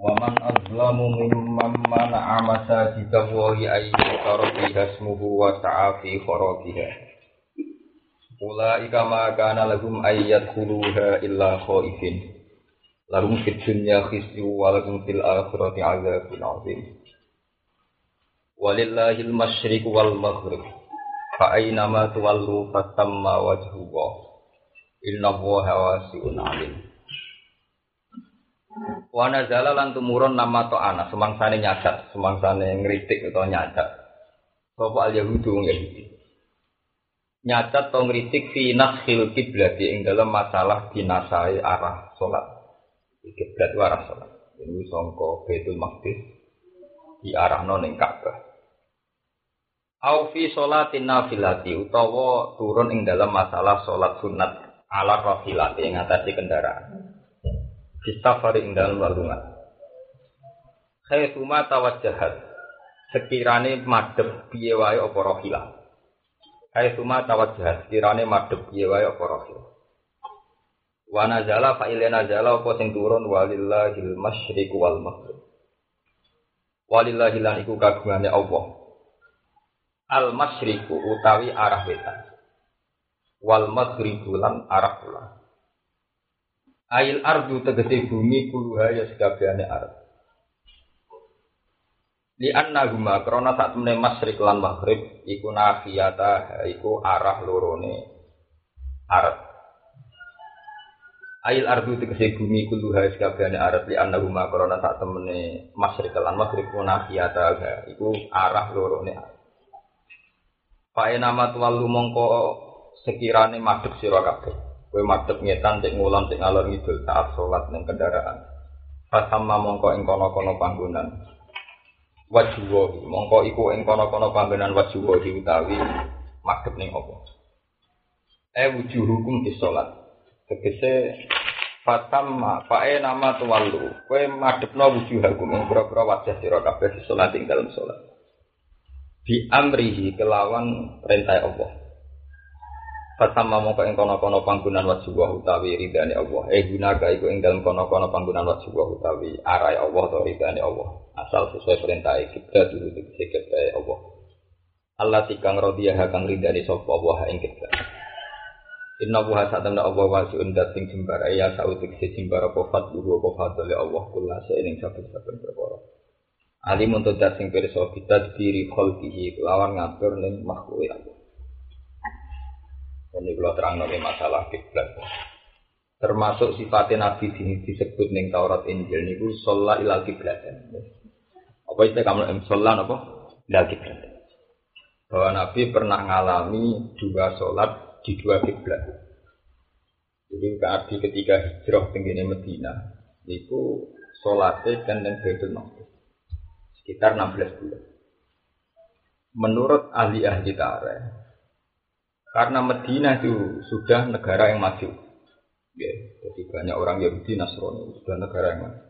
Waman azlamu mimman amasa masajida Allahi ayyukar biha ismuhu wa taafi fi Ula Ulaika ma kana lahum ayyat khuluha illa khaifin. Lahum fid dunya khizyu wa lahum fil akhirati azabun azim. Walillahi al-masyriq wal maghrib. Fa tuwallu fatamma wajhu Allah. Inna Allah wasi'un alim. Wana zala lan tumurun nama to anak semangsane nyadat, semangsane ngritik utawa nyadat. Sopo al Yahudu Yahudi. Nyadat to ngritik fi nashil kiblat ing dalam masalah dinasai arah salat. Kiblat arah salat. Ini sangka Baitul Maqdis di arah ning Ka'bah. Au fi sholatin nafilati utawa turun ing dalam masalah salat sunat ala rafilati ing atase kendaraan. Fistafari ing dalam walungan. Khaituma tawajjahat. Sekirane madhep piye wae apa rohila. Khaituma tawajjahat. Sekirane madhep piye wae apa rohila. Wa nazala fa ila nazala apa sing turun walillahil masyriq wal maghrib. Walillahil lan iku kagungane Allah. Al masyriqu utawi arah wetan. Wal maghribu lan arah kulon. Ail ardu tegese bumi kuluha ya sekabehane arep. Li anna huma krana sak temene masyrik lan maghrib iku nafiyata iku arah lorone arep. Ail ardu tegese bumi kuluha ya sekabehane arep li anna huma krana sak temene masyrik lan maghrib iku nafiyata iku arah lorone arep. Pae nama tuwalu mongko sekirane madhep sira kabeh. Kue madep ngetan cek ngulang cek ngalor ngidul saat sholat neng kendaraan. Fasama mongko ing kono kono panggonan. Wajuwo mongko iku ing kono kono panggonan wajuwo utawi madep neng opo. E wujuh hukum di sholat. Tegese Fatamma fae nama tuwalu. Kue madepno wujuh hukum pura-pura wajah sira di sholat ing dalam sholat. Di amrihi kelawan perintah Allah. Fatama mongko ing kono-kono panggunan wajib utawi ridane Allah. Eh gunaga iku ing dalem kono-kono panggunan wajib utawi arai Allah atau ridane Allah. Asal sesuai perintah kiblat dulu dikisi kiblat Allah. Allah tikang rodiyah kang ridane sapa Allah ing kiblat. Inna buha satamna Allah wasiun dating jembar ya sautik si jembar apa fadluhu apa fadli Allah kula seiring saben-saben perkara. Alim untuk dating pirsa kita diri khalqihi lawan ngatur ning makhluk Allah. Ini kalau terang nabi masalah kiblat. Termasuk sifatnya Nabi ini disebut neng Taurat Injil niku sholat ilal kiblat. Apa itu kamu sholat apa? Ilal kiblat. Bahwa Nabi pernah mengalami dua sholat di dua kiblat. Jadi Nabi ketika hijrah tinggi Medina, itu sholatnya dan Baitul Maqdis sekitar 16 bulan. Menurut ahli-ahli tarikh, karena Medina itu sudah negara yang maju. Ya, jadi banyak orang Yahudi Nasrani sudah negara yang maju.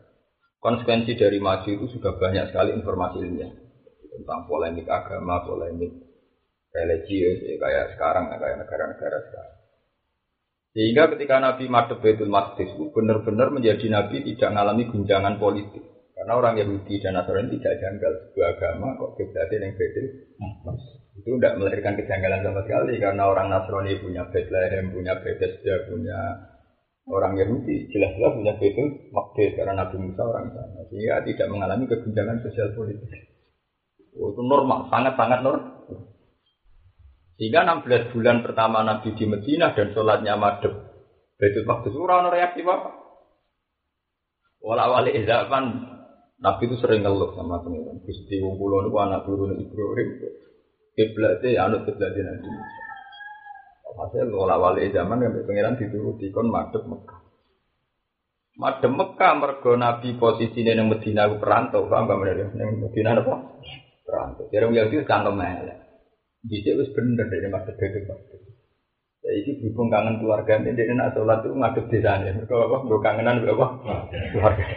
Konsekuensi dari maju itu sudah banyak sekali informasi ilmiah tentang polemik agama, polemik religius, ya, kayak sekarang, ya, kayak negara-negara sekarang. Sehingga ketika Nabi Madhab Baitul Maqdis benar-benar menjadi Nabi tidak mengalami gunjangan politik. Karena orang Yahudi dan Nasrani tidak janggal sebuah agama kok kiblatnya yang Baitul itu tidak melahirkan kejanggalan sama sekali karena orang Nasrani punya Bethlehem, punya Bethesda, punya orang Yahudi jelas-jelas punya Betul Maqdis karena Nabi Musa orang sana sehingga tidak mengalami keguncangan sosial politik. Oh, itu normal, sangat-sangat normal. Sehingga 16 bulan pertama Nabi di Medina dan sholatnya madep Betul Maqdis orang reaksi apa? Walau wali Nabi itu sering ngeluh sama teman-teman. Gusti wong kula niku anak turun Ibrahim kiblatnya ya anut kiblatnya Nabi Musa. Hasil wala wali zaman yang pengiran dituruti kon madep Mekah. Madem Mekah mergo Nabi posisinya yang Medina aku perantau, paham gak bener Yang Medina apa? Jadi orang Yahudi cangkem elek. Bisa wis bener dari masa itu waktu. Ya ini berhubung kangen keluarga ini, dia nak sholat itu ngadep desanya. Mereka apa? Gue kangenan berapa? Keluarga.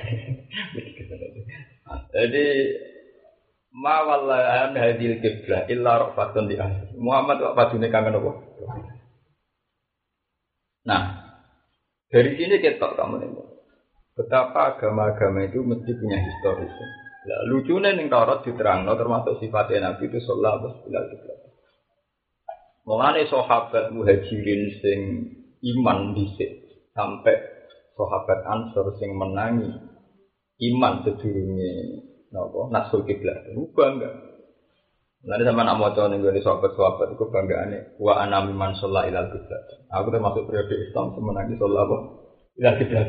Jadi ma wallahi an hadil kiblah illa rafatun di. Muhammad kok padune kangen apa? Nah, dari sini kita kamu nih. Betapa agama-agama itu mesti punya historis. Nah, lucunya nih Taurat diterang, termasuk sifatnya Nabi itu sallallahu alaihi wasallam. Mengenai sahabat muhajirin sing iman dhisik sampai sahabat Ansor sing menangi iman sedurunge napa nasul kiblat. Bangga. Nanti sama nak mau nih gue sahabat-sahabat itu bangga aneh. Wa anami man sholat ilal kiblat. Aku termasuk periode Islam semenangi sholat apa? Ilal kiblat.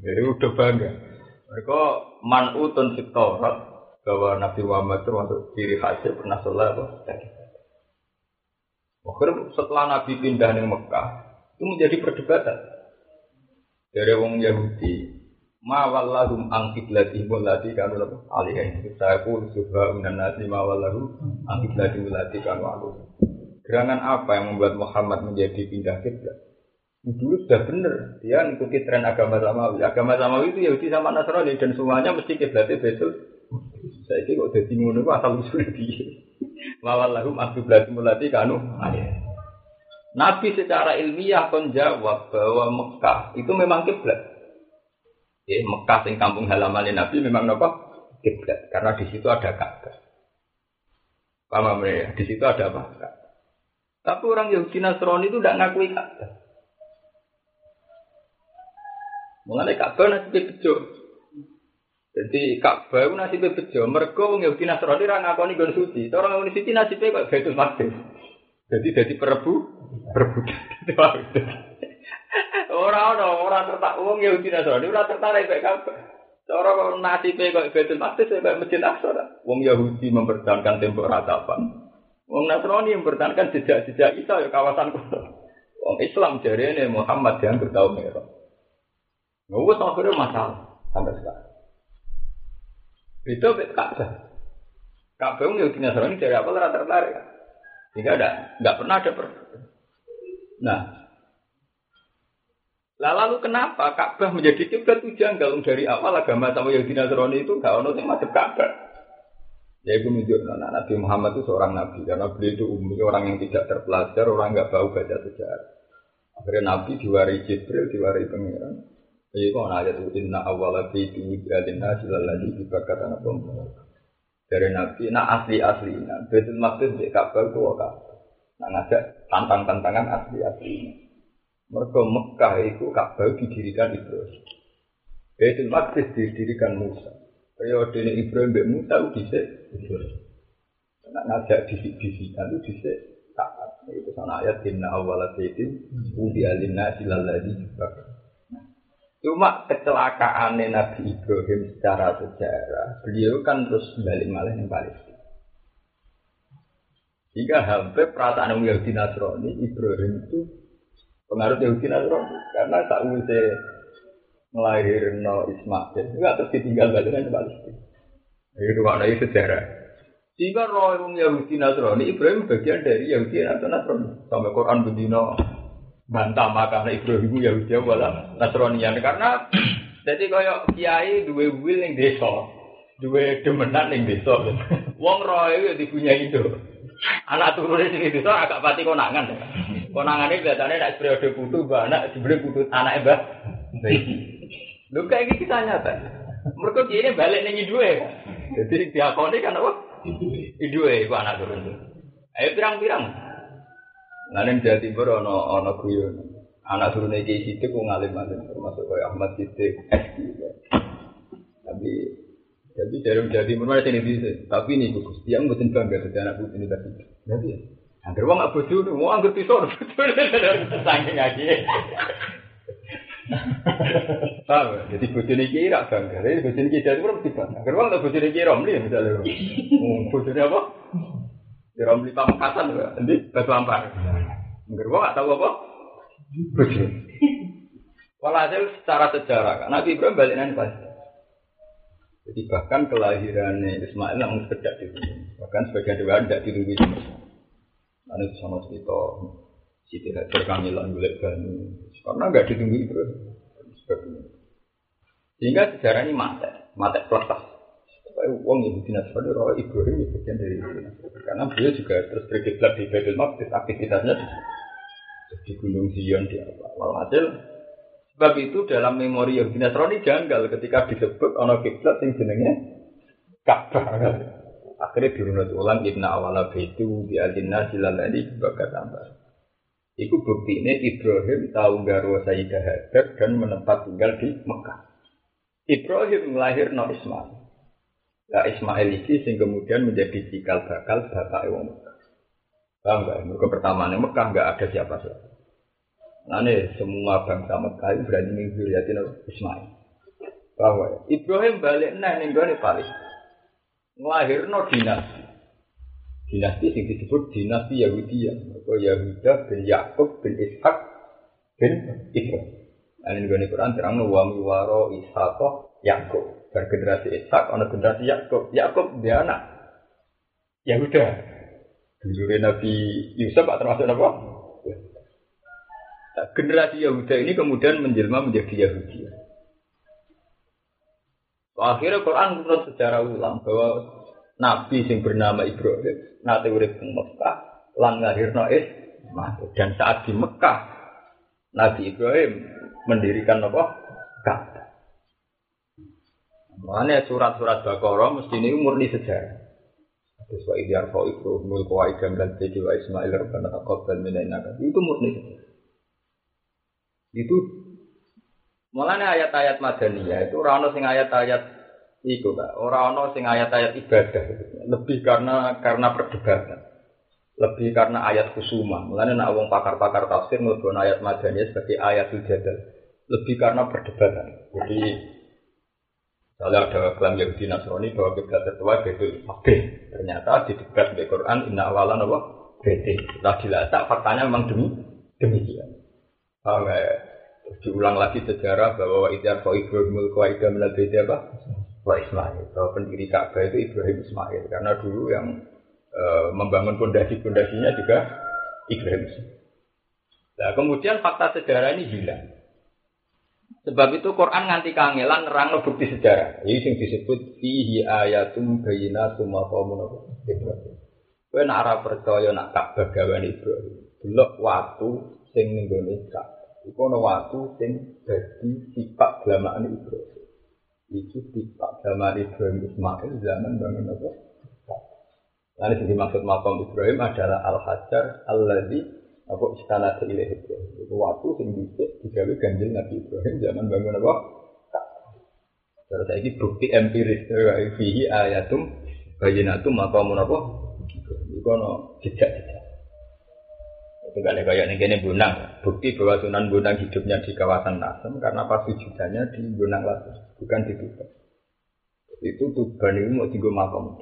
Jadi udah bangga. Mereka manutun fit Taurat bahwa Nabi Muhammad itu untuk diri hasil pernah sholat apa? Akhirnya setelah Nabi pindah ke Mekah, itu menjadi perdebatan. Dari wong Yahudi, ma wallahum an qiblatihim allati kanu lahu alaihi. Saya pun subha minan nasi ma wallahu an qiblatihim allati kanu alaihi. Gerangan apa yang membuat Muhammad menjadi pindah kiblat? dulu sudah benar dia mengikuti tren agama samawi agama samawi itu Yahudi sama Nasrani dan semuanya mesti kiblatnya betul saya ini kok jadi ngono asal usul dia wawal lahum akiblat mulati kanu Nabi secara ilmiah kon jawab bahwa Mekah itu memang kiblat ya Mekah sing kampung halaman Nabi memang apa kiblat karena di situ ada Ka'bah paham ya di situ ada apa tapi orang Yahudi Nasrani itu tidak ngakui Ka'bah Mengenai Ka'bah nasibnya bejo. Jadi Ka'bah itu nasibnya bejo. Mereka wong Yahudi Nasrani ra ngakoni gon suci. Orang ngakoni suci nasibnya kok Baitul Maqdis. Jadi jadi perebu, perebutan. Orang orang orang tertarik wong Yahudi Nasrani ora tertarik mek Ka'bah. Orang kok nasibnya kok Baitul Maqdis mek Masjid Aqsa. Wong Yahudi mempertahankan tembok ratapan. Wong Nasrani mempertahankan jejak-jejak Isa ya kawasan kota. Wong Islam jari ini Muhammad yang bertahun merah. Nggak akhirnya masalah sampai sekarang. Itu Ka'bah. Ka'bah yang di Nasrani dari apa tertarik. Sehingga ada, nggak pernah ada per. Nah, lalu kenapa Ka'bah menjadi kiblat itu janggal dari awal agama sama Yahudi Nasrani itu nggak ono yang macam Ka'bah. Ya itu menunjuk nah, Nabi Muhammad itu seorang nabi karena beliau itu umumnya orang yang tidak terpelajar, orang nggak bau baca sejarah. Akhirnya Nabi diwari Jibril, diwari Pangeran. Iya kok ayat itu inna awwala fi wujudin hasil lagi dibakar apa dari Nabi, nah asli asli, nah betul maksud di Ka'bah itu Ka'bah. Nah ngajak tantang tantangan asli asli. Mereka Mekah itu Ka'bah didirikan Ibrahim. Betul maksud didirikan Musa. Periode ini Ibrahim dan Musa itu bisa Ibrahim. Nah ngajak disik-disik itu bisa taat. Itu sana ayat inna awwala fi wujudin hasil lagi dibakar. Cuma kecelakaan Nabi Ibrahim secara sejarah, beliau kan terus balik malah yang Palestina. Jika hampir perasaan Yahudi Nasrani, Ibrahim itu pengaruh Yahudi Nasrani. Karena tak usah melahirkan Ismail, enggak terus ditinggal balik ke Palestina. Itu makna sejarah. Jika roh Yahudi Nasrani, Ibrahim bagian dari Yahudi Nasrani. Sampai Quran bedino bantah makanya Ibrahim Yahudi wala Nasronian karena jadi kaya kiai dua wil yang desa dua demenan yang desa wong roy itu punya itu anak turunnya sini desa agak pati konangan konangan ini kelihatannya nak periode putu anak sebelum putu anak mbah lu kayak kita nyata mereka ini balik nih dua jadi diakoni kan apa dua itu anak turun ayo pirang-pirang Nanti Jawa Timur ono guyon. Anak turun iki sidik ku ngalim termasuk kayak Ahmad Sidik Tapi jadi dari Jawa Timur mana sini bisa. Tapi ini bagus. Dia mboten bangga jadi anak putih ini. Jadi ya. Angger wong bojo, mau angger pisau saking aja. Tahu, jadi bojone iki ra bangga. Jadi bojone iki jadi mesti bangga. Angger wong tak bojone iki romli misalnya. Bojone apa? Di romli pamekasan, nanti batu ampar. Enggak gua gak tahu apa. Walhasil secara sejarah kan Nabi Ibrahim balik nanti pas. Jadi bahkan kelahiran Ismail yang sejak di sini. Bahkan sebagian riwayat tidak ditunggu Mesir. Nanti sama cerita Siti Hajar kamilan golek bani. Karena nggak ditunggu itu. Sehingga sejarah ini mati, mati peletas. Supaya uang Yahudi Nasrani roh Ibrahim itu bagian dari Yahudi. Karena beliau juga terus berkiblat di Baitul Maqdis, aktivitasnya di Gunung Zion di apa. Walhasil Sebab itu dalam memori Yahudi Nasrani janggal ketika disebut ono kiblat yang jenenge Ka'bah. Akhirnya dirunut ulang inna awala baitu bi adinna silalani bakat tambah. Iku bukti ini Ibrahim tahu garwa Sayyidah Hajar dan menempat tinggal di Mekah. Ibrahim lahir no Ismail. Nah Ismail ini sing kemudian menjadi cikal bakal bapak Ewa Mekah. Paham nggak? Mereka pertama nih Mekah nggak ada siapa-siapa. Nah nih semua bangsa Mekah itu berani menghuriatin Ismail. Bahwa Ibrahim balik nah nih gue paling ngelahir no dinasti. Dinasti yang disebut dinasti Yahudi ya. Yahuda bin Yakub bin Ishak bin Ibrahim. Nah ini gue Quran terang no wami waro Ishak Yakub. Dan generasi Ishak, ono generasi Yakub. Yakub dia anak Yahuda. Dulu Nabi Yusuf termasuk apa? Nah, generasi Yahuda ini kemudian menjelma menjadi Yahudi. Akhirnya Quran menurut secara ulang bahwa Nabi yang bernama Ibrahim nanti urip di Mekah lan lahirno dan saat di Mekah Nabi Ibrahim mendirikan apa? Ka'bah. Makanya surat-surat Baqarah mesti ini murni sejarah. Terus wa idyar fa Ibrahim mulku wa idam dan jadi wa Ismail rabbana taqabbal minna itu murni sejarah. Itu Mulanya ayat-ayat madaniyah itu orang sing ayat-ayat itu kak, orang sing ayat-ayat ibadah, lebih karena karena perdebatan, lebih karena ayat kusuma. Mulanya nak wong pakar-pakar tafsir melakukan ayat madaniyah sebagai ayat jadal, lebih karena perdebatan. Jadi kalau ada klaim Yahudi Nasrani bahwa kiblat tertua itu B, ternyata di debat di Quran inna awalan apa. Setelah dilacak faktanya memang demi demikian. Ya? Diulang lagi sejarah bahwa Idyar Ibrahim Qaida minal beda apa? Wa Ismail. Bahwa pendiri Ka'bah itu Ibrahim Ismail. Karena dulu yang e, membangun pondasi-pondasinya juga Ibrahim Nah kemudian fakta sejarah ini hilang. Sebab itu Quran nganti kangelan nerang bukti sejarah. Ini yang disebut fihi ayatum bayinatum maqamun Ibrahim. Kowe nak percaya nak Ka'bah gawane Ibrahim. Delok waktu sing ning. Iku ana waktu sing dadi sifat glamaan Ibrahim. Itu sifat glamaan Ibrahim Ismail zaman bangun apa? Lalu yang dimaksud makam Ibrahim adalah Al-Hajar Al-Ladhi apa istana ilaih Ibrahim. Itu waktu sing bisa digawe ganjil Nabi Ibrahim zaman bangun apa? Terus saya bukti empiris fihi ayatum bayinatum makamun apa? Itu ana jejak-jejak. Tinggal kayak ini bunang. Bukti bahwa Sunan Bunang hidupnya di kawasan Nasem karena pas wujudannya di Bunang Latus, bukan di Tuban. Itu Tuban itu mau tinggal makam.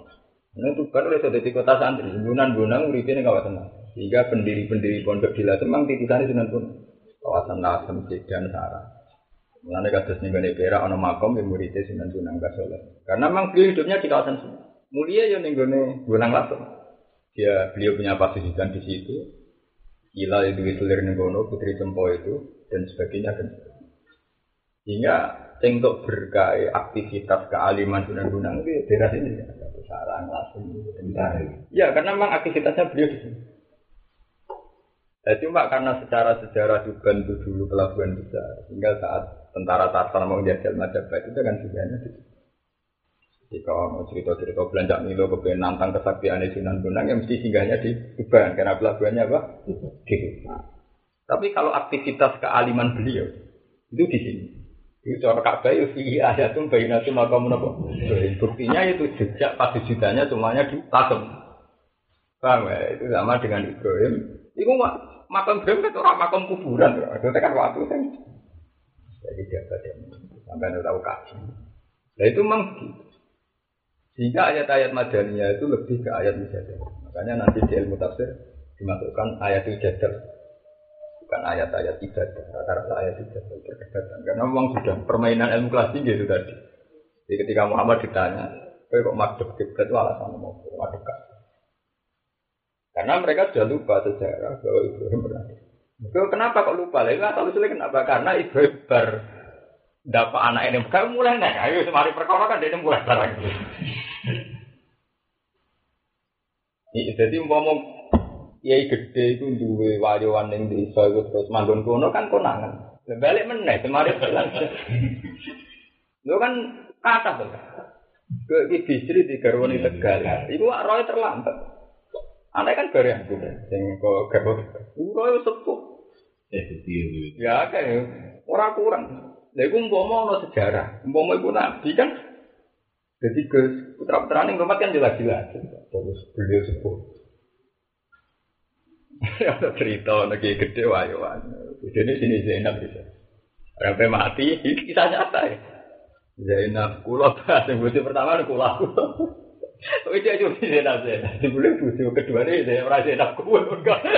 Nah Tuban oleh di kota santri. Sunan Bunang uripnya di kawasan Nasem. Sehingga pendiri-pendiri pondok di Lasem memang titisannya Sunan Bunang. Kawasan Nasem, Sedan, Sarang. Mengenai kasus nih gane pera ono makom yang muridnya Sunan Bunang Basoleh. Karena memang beliau hidupnya di kawasan sini. Mulia ya nih Bunang Lasem. Dia beliau punya pasisikan di situ. Ila itu Hitler Negono, Putri Cempo itu, dan sebagainya. Dan Sehingga untuk berkait aktivitas kealiman Sunan Gunung itu daerah sini. Sarang, langsung, tentang. Ya, karena memang aktivitasnya beliau di sini. Ya, cuma karena secara sejarah Tuban itu dulu pelabuhan besar, sehingga saat tentara Tartar mau menjajah Majapahit itu kan sebenarnya di. Jika mau cerita-cerita belanja Milo ke nantang kesaktian Sunan Bonang yang mesti singgahnya di Tuban karena pelabuhannya apa? Di Tapi kalau aktivitas kealiman beliau itu di sini. Itu cara Ka'bah itu fi ayatum bainatum maqamun apa? Buktinya itu jejak pasti jutanya semuanya di Tasem. Paham ya? Itu sama dengan Ibrahim. Itu makam Ibrahim itu orang makam kuburan. Itu kan waktu kan. Jadi dia sampai tahu kaji. Nah itu memang. Sehingga ayat-ayat madaniyah itu lebih ke ayat mujadah. Makanya nanti di ilmu tafsir dimasukkan ayat mujadah. Bukan ayat-ayat ibadah, rata-rata ayat ibadah perdebatan. Karena memang sudah permainan ilmu kelas tinggi itu tadi. Jadi ketika Muhammad ditanya, kowe kok madhep kiblat itu alasan mau madhep Karena mereka sudah lupa sejarah bahwa Ibrahim pernah. Itu kenapa kok lupa? Lagi nggak tahu kenapa? Karena Ibrahim ber dapat anak ini, kamu mulai nih, ayo semari perkara kan dia mulai barang. Jadi ngomong kiai gede itu duwe wayuan ning desa itu terus manggon kono kan konangan. Balik meneh semari bilang. Lu kan kata tuh. Ke iki bisri di garwani Tegal. Iku wak roy terlambat. Aneh kan bareng aku sing kok garwo. Roy sepuh. Eh, ya kan ora kurang. Lha iku umpama ana sejarah. Umpama iku nabi kan jadi ke putra putra ini rumah kan jelas-jelas. Terus beliau sepuh. Ada cerita lagi gede wayuan. Jadi sini Zainab bisa. Sampai mati, ini kisah nyata ya. Zainab kulo yang butuh pertama kulo. Tapi dia cuma Zainab Zainab. Sebelum butuh kedua nih saya merasa Zainab kulo enggak.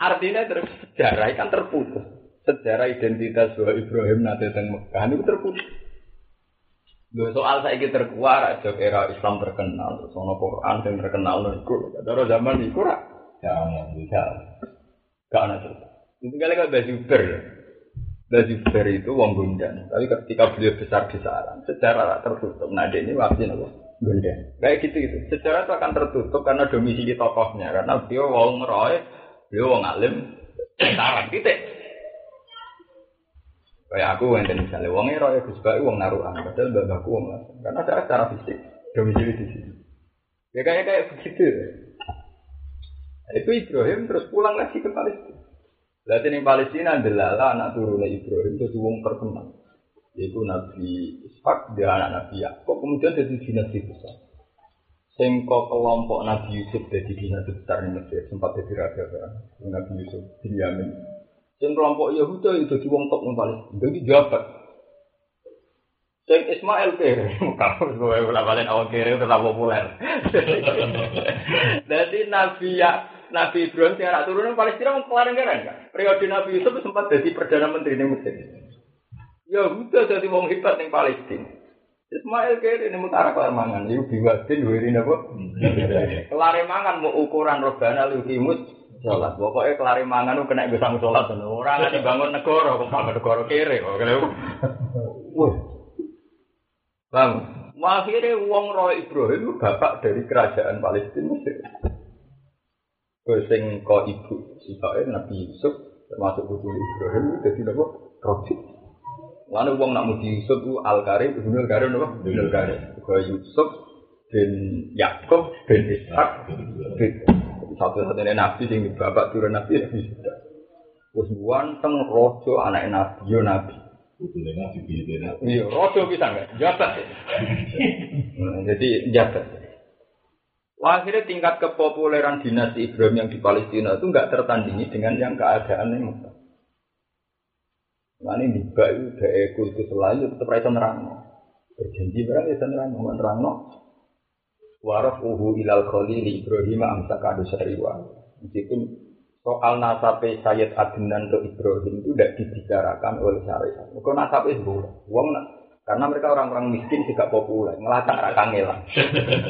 Artinya terus sejarah kan terputus sejarah identitas bahwa Ibrahim nanti teng Mekah itu terputus. Lho soal saya kita terkuat aja era Islam terkenal, terus ono Quran yang terkenal niku. Kalau zaman niku ra ya bisa. Gak ada cerita. Itu kali kan Bazuber. Bazuber itu wong Gundan. Tapi ketika beliau besar-besaran, secara tertutup. Nah, ini waktu apa? Gundan. Kayak gitu itu. Secara itu akan tertutup karena domisili tokohnya. Karena beliau wong roy, beliau wong alim, sekarang titik. Kayak aku tadi misalnya wong era ya Gus wong naruhan, padahal bapakku wong langsung. Karena saya secara fisik domisili di sini. Ya kayak kayak begitu. Itu Ibrahim terus pulang lagi ke Palestina. Berarti di Palestina adalah anak turunnya Ibrahim itu wong terkenal. Yaitu Nabi Ishak dia anak Nabi Yakub kemudian jadi dinasti besar. Sengko kelompok Nabi Yusuf jadi dinasti besar di Mesir sempat jadi raja kan. Nabi Yusuf bin Yamin Sing kelompok Yahudi itu di wong top paling jadi jabat. Sing Ismail kere, kalau gue ulah balen awal kere tetap populer. Jadi Nabi ya Nabi Ibrahim yang anak turunan Palestina mau kelar kan? Periode Nabi Yusuf sempat jadi perdana menteri di Mesir. Yahudi jadi wong hebat di Palestina. Ismail kere ini mutara kelar mangan, itu biwadin wirin apa? Kelar mangan mau ukuran robana lu kimus sholat. Pokoknya kelari mangan lu kena bisa sholat. Orang nggak dibangun negara, kok bangun negara kiri. Bang. Akhirnya uang Roy Ibrahim bapak dari kerajaan Palestina Mesir. Sing ko ibu sifatnya Nabi Yusuf termasuk buku Ibrahim jadi nopo roti. Lalu uang nak muji Yusuf itu Al Karim, Ibnu Al Karim nopo Ibnu Al Karim. Yusuf bin Yakub bin Ishak bin satu-satunya nabi sing bapak turun nabi ya bisa. Terus teng rojo anak nabi yo nabi. Iya, rojo bisa nggak? Jabat. Jadi jabat. Wah, akhirnya tingkat kepopuleran dinasti Ibrahim yang di Palestina itu nggak tertandingi dengan yang keadaan yang Mekah. Nah ini juga itu dari kultus selalu tetap rasa nerang. Berjanji berarti rasa nerang, nerang Waraf uhu ilal khalili Ibrahim amsa kado seriwa. Meskipun soal nasabe Sayyid Adnan ke Ibrahim itu tidak dibicarakan oleh syariat. Kok nasabe itu Wong karena mereka orang-orang miskin juga populer, ngelacak rakang ngelang.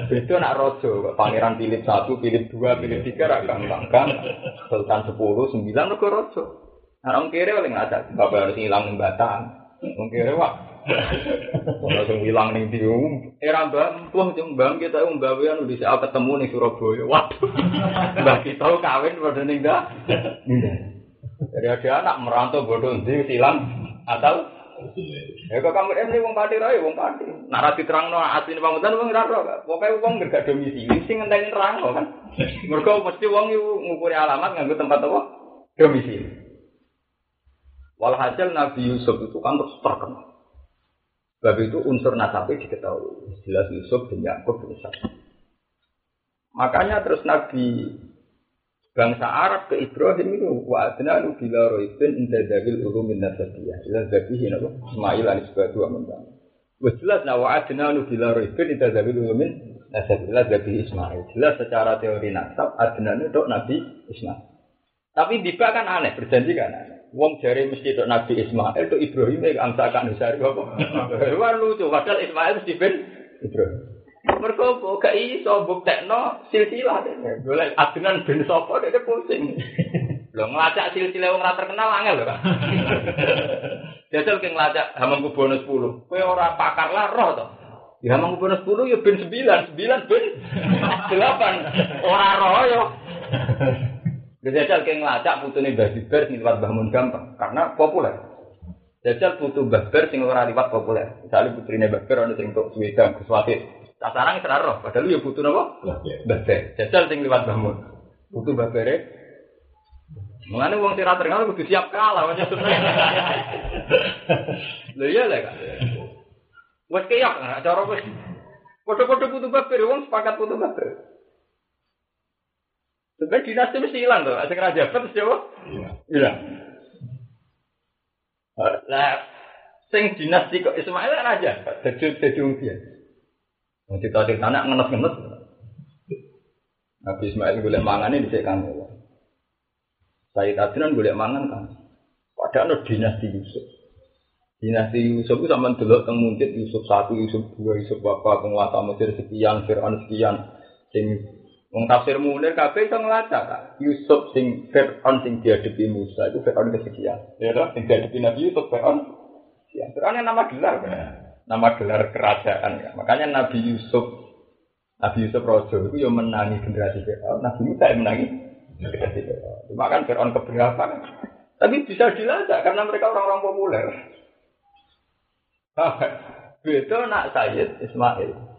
Itu nak rojo, pangeran Philip satu, Philip dua, Philip tiga rakang kan, Sultan sepuluh, sembilan mereka rojo. Nah, orang kiri ngelacak, bapak harus hilang batang. Orang kiri wah, Langsung hilang nih di Era mbak, tuh cuma mbak kita mbak Wian udah saya ketemu nih Surabaya. Waduh, mbak kita kawin pada nih dah. Jadi ada anak merantau bodoh di silang atau Ya kok kamu ini wong pati rai wong pati. Narasi terang no asli nih bangunan wong raro gak. Pokoknya wong gak domisili sing ngentengin terang kan. Mereka mesti wong itu ngukuri alamat nganggo tempat apa domisili. Walhasil Nabi Yusuf itu kan terus terkenal. Sebab itu unsur nasabnya diketahui. Jelas Yusuf bin Yakub bin. Makanya terus Nabi bangsa Arab ke Ibrahim itu wa adna nu bila roibin inda dawil ulumin. Jelas zabihi napa Ismail anis batu amendang. Wes jelas nah wa adna nu bila roibin inda dawil ulumin nasabiyah zabihi Ismail. Jelas secara teori nasab adna itu Nabi Ismail. Tapi tiba kan aneh, berjanji kan aneh. Wong jari mesti itu Nabi Ismail itu Ibrahim yang angsa kan Nusari apa? Wah lucu, padahal Ismail mesti ben Ibrahim. Mereka kok gak iso buktekno silsilah. Boleh adenan ben sapa dia pusing. Lho ngelacak silsilah wong ora terkenal angel lho, Pak. Jajal ke ngelacak hamam bonus 10. Kowe ora pakar lah roh to. Ya hamam bonus 10 ya ben 9, 9 ben 8. Ora roh yo. Jajal ke ngelacak putune Mbah Jiber sing liwat Mbah Mun gampang karena populer. Jajal putu Mbah Ber sing ora liwat populer. Misalnya putrine Mbah Ber ana sing tok Sweden, Kuswati. Sasaran ora roh, padahal ya butuh napa? Mbah Ber. Jajal sing liwat Mbah Mun. Putu Mbah Ber Mengenai uang sing terkenal kudu siap kalah macam itu. Lho iya lah kan. Wes keyak cara wes. Foto-foto putu baper, uang sepakat putu baper. Sebenarnya dinasti mesti hilang tuh. Asing raja terus coba. Hilang. Lah, sing dinasti kok Ismail kan raja, jadi jadi dia. Mau ditarik anak ngenes-ngenes. Nabi Ismail boleh mangan ini bisa kan. Saya Adnan boleh mangan kan. Padahal ada dinasti Yusuf. Dinasti Yusuf itu sama dulu teng Yusuf satu, Yusuf dua, Yusuf bapak penguasa Mesir sekian, Fir'aun sekian. Sing wong tafsir Munir kabeh iso ngelacak kan. Yusuf sing Fir'aun sing dihadapi Musa itu Fir'aun kesekian. Ya toh sing dihadapi Nabi Yusuf Fir'aun. Ya, Fir'aun yang nama gelar kan. Nama gelar kerajaan ya. Makanya Nabi Yusuf Nabi Yusuf Rojo itu yang menangi generasi Fir'aun. Nabi Musa yang menangi generasi Fir'aun. Cuma kan Fir'aun keberapa kan. Tapi bisa dilacak karena mereka orang-orang populer. Beda nak Sayyid Ismail.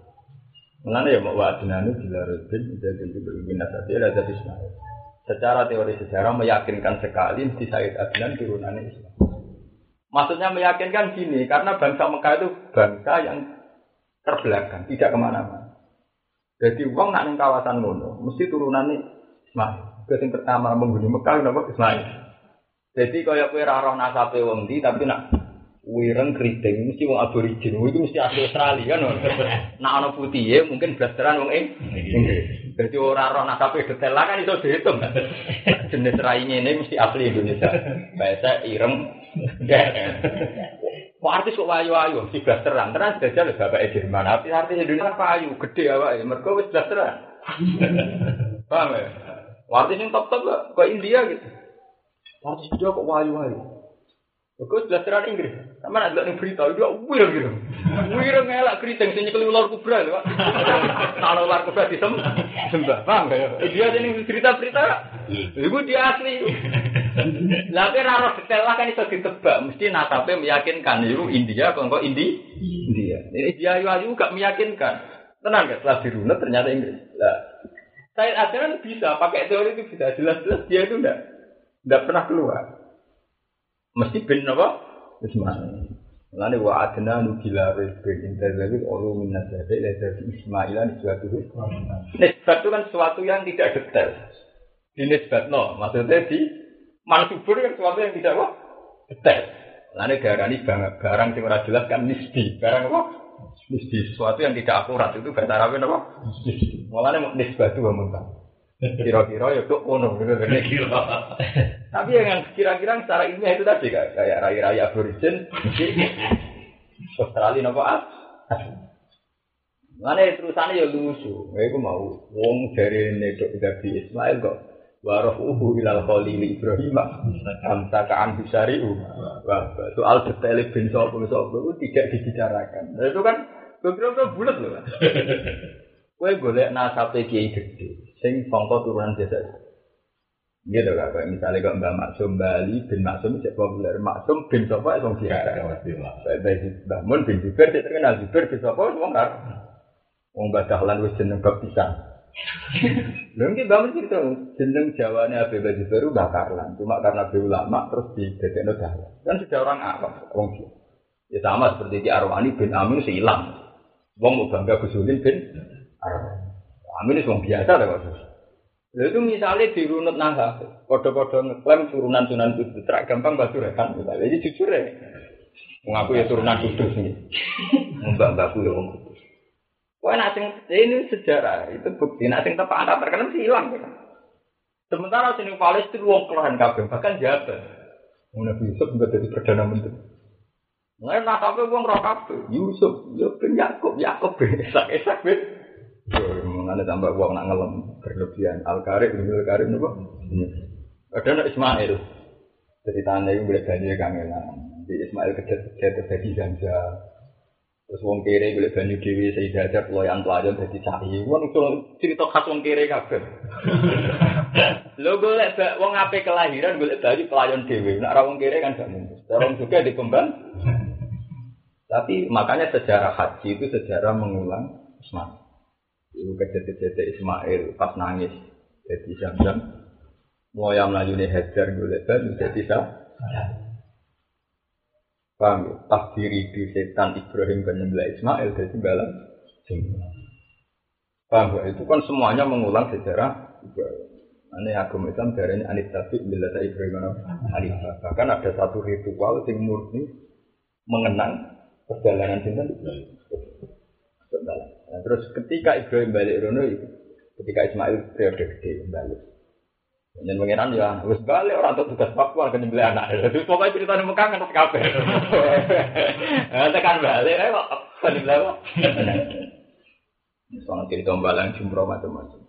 Mengenai ya mau wadinanu bila rubin jadi berbina saja ada Ismail. Secara teori sejarah meyakinkan sekali di Sayyid Adnan turunannya Ismail. Maksudnya meyakinkan gini, karena bangsa Mekah itu bangsa yang terbelakang, tidak ke mana-mana. Jadi uang nak kawasan ngono, mesti turunannya Ismail. Itu pertama menghuni Mekah, kenapa Ismail? Jadi kaya kue raro nasabe wong di, tapi nak wireng keriting mesti wong aborigin. Itu mesti asli Australia kan nah ana putih ya mungkin blasteran wong Inggris. Jadi ora roh nasabe detail lah kan iso dihitung. Jenis rai ini mesti asli Indonesia. Bahasa ireng. Kok artis kok wayu-wayu? Si blasteran. Tenan jajal bapak Jerman. Artis artis Indonesia payu gede awake. Mergo wis blasteran. Paham ya? Artis yang top-top kok India gitu. Artis India kok wayu-wayu Kau sudah terang Inggris. Sama nak lihat berita, dia wir gitu. Wir ngelak keriting, sini keli ular kubra loh. Kalau ular kubra di sembah, paham gak ya? Dia sini cerita-cerita, itu dia asli. Tapi raro detail lah kan itu ditebak, mesti nasabe meyakinkan itu India, kok kok Indi, India. Ini dia ayu gak meyakinkan. Tenang gak? Setelah dirunut ternyata Inggris. Lah, saya ajaran bisa pakai teori itu bisa jelas-jelas dia itu enggak enggak pernah keluar. Mesti bin apa? Ismail. Lalu wa adna nu gila bin interzawi ulu minas jadi dari Ismailan suatu Nisbat itu kan sesuatu yang tidak detail. Di nisbat no, maksudnya di mansubur kan sesuatu yang tidak apa? Detail. Lalu darani barang barang yang jelas kan nisbi. Barang apa? Nisbi sesuatu yang tidak akurat itu bahasa Arabnya apa? Nisbi. Mulanya nisbat itu. Kira-kira ya kok ono gitu Tapi yang kira-kira secara ilmiah itu tadi kayak raya-raya aborigin Australia nopo ah. Mana terusannya ya lucu. Aku mau. Wong dari nedok dari Ismail kok waroh uhu ilal khalili Ibrahim amsa kaan bisariu wah soal detail bin sopo sopo itu tidak dibicarakan. Nah, itu kan beberapa bulat loh Kue golek nasabe kiai gede, sing sangka turunan desa. Gitu kan, kayak misalnya kok Mbak Maksum Bali bin Maksum cek populer Maksum bin Sofa itu biasa. Baik Mbak Mun bin Jubair cek terkenal Jubair bin Sofa itu wong kar. Wong Badahlan wis jeneng bab pisan. Lha iki Mbak Mun cerita jeneng Jawane Abi Jubair Mbak Karlan, cuma karena be ulama terus didadekno dahlan. Kan sudah orang awam, wong Ya sama seperti di Arwani bin Amin hilang. Wong mau bangga Gusulin bin Amin itu biasa lah kok. Lalu itu misalnya dirunut nangka, kode-kode ngeklaim turunan sunan kudus, terak gampang batu rekan. Jadi jujur ya, mengaku ya turunan kudus nih, mbak mbakku ya orang kudus. Wah, nasi ini sejarah itu bukti nasi tepat ada terkenal sih hilang. Sementara sini Palestina wong kelahan kabeh, bahkan jabat. Nabi Yusuf juga jadi perdana menteri. Nah, nasabe wong roh kabeh. Yusuf, yo ben Yakub, Yakub ben esak-esak ben. Mengane tambah wong nak ngelem berlebihan. Al Karim, Al Karim nopo? Ada nak Ismail. Ceritanya itu boleh banyak kangenan. Di Ismail kecil-kecil terjadi janja. Terus wong kere boleh banyak dewi saya ada pelayan pelayan jadi cahaya. Wong itu cerita khas wong kere kabeh. Lo golek wong ape kelahiran golek banyak pelayan dewi. Nak wong kere kan gak mungkin. Orang juga dikembang. Tapi makanya sejarah haji itu sejarah mengulang Ismail. Itu kejadian-kejadian Ismail pas nangis jadi jam-jam. Mau yang melayu nih hajar dan jadi sah. Paham ya? Takdir itu setan Ibrahim penyembelih Ismail jadi balas. Paham ya? Itu kan semuanya mengulang sejarah Ibrahim. Ini agama Islam dari anit tabi bila Ibrahim Hanifah. Bahkan ada satu ritual yang murni mengenang perjalanan sinten Nah, terus ketika Ibrahim balik Rono ketika Ismail periode gede balik. Dan pengiran ya, terus balik orang tuh tugas Papua kan beli anak. Terus pokoknya cerita nih Mekah kan kafe. Tekan balik, eh kok kan beli apa? Soalnya cerita balang jumroh macam-macam.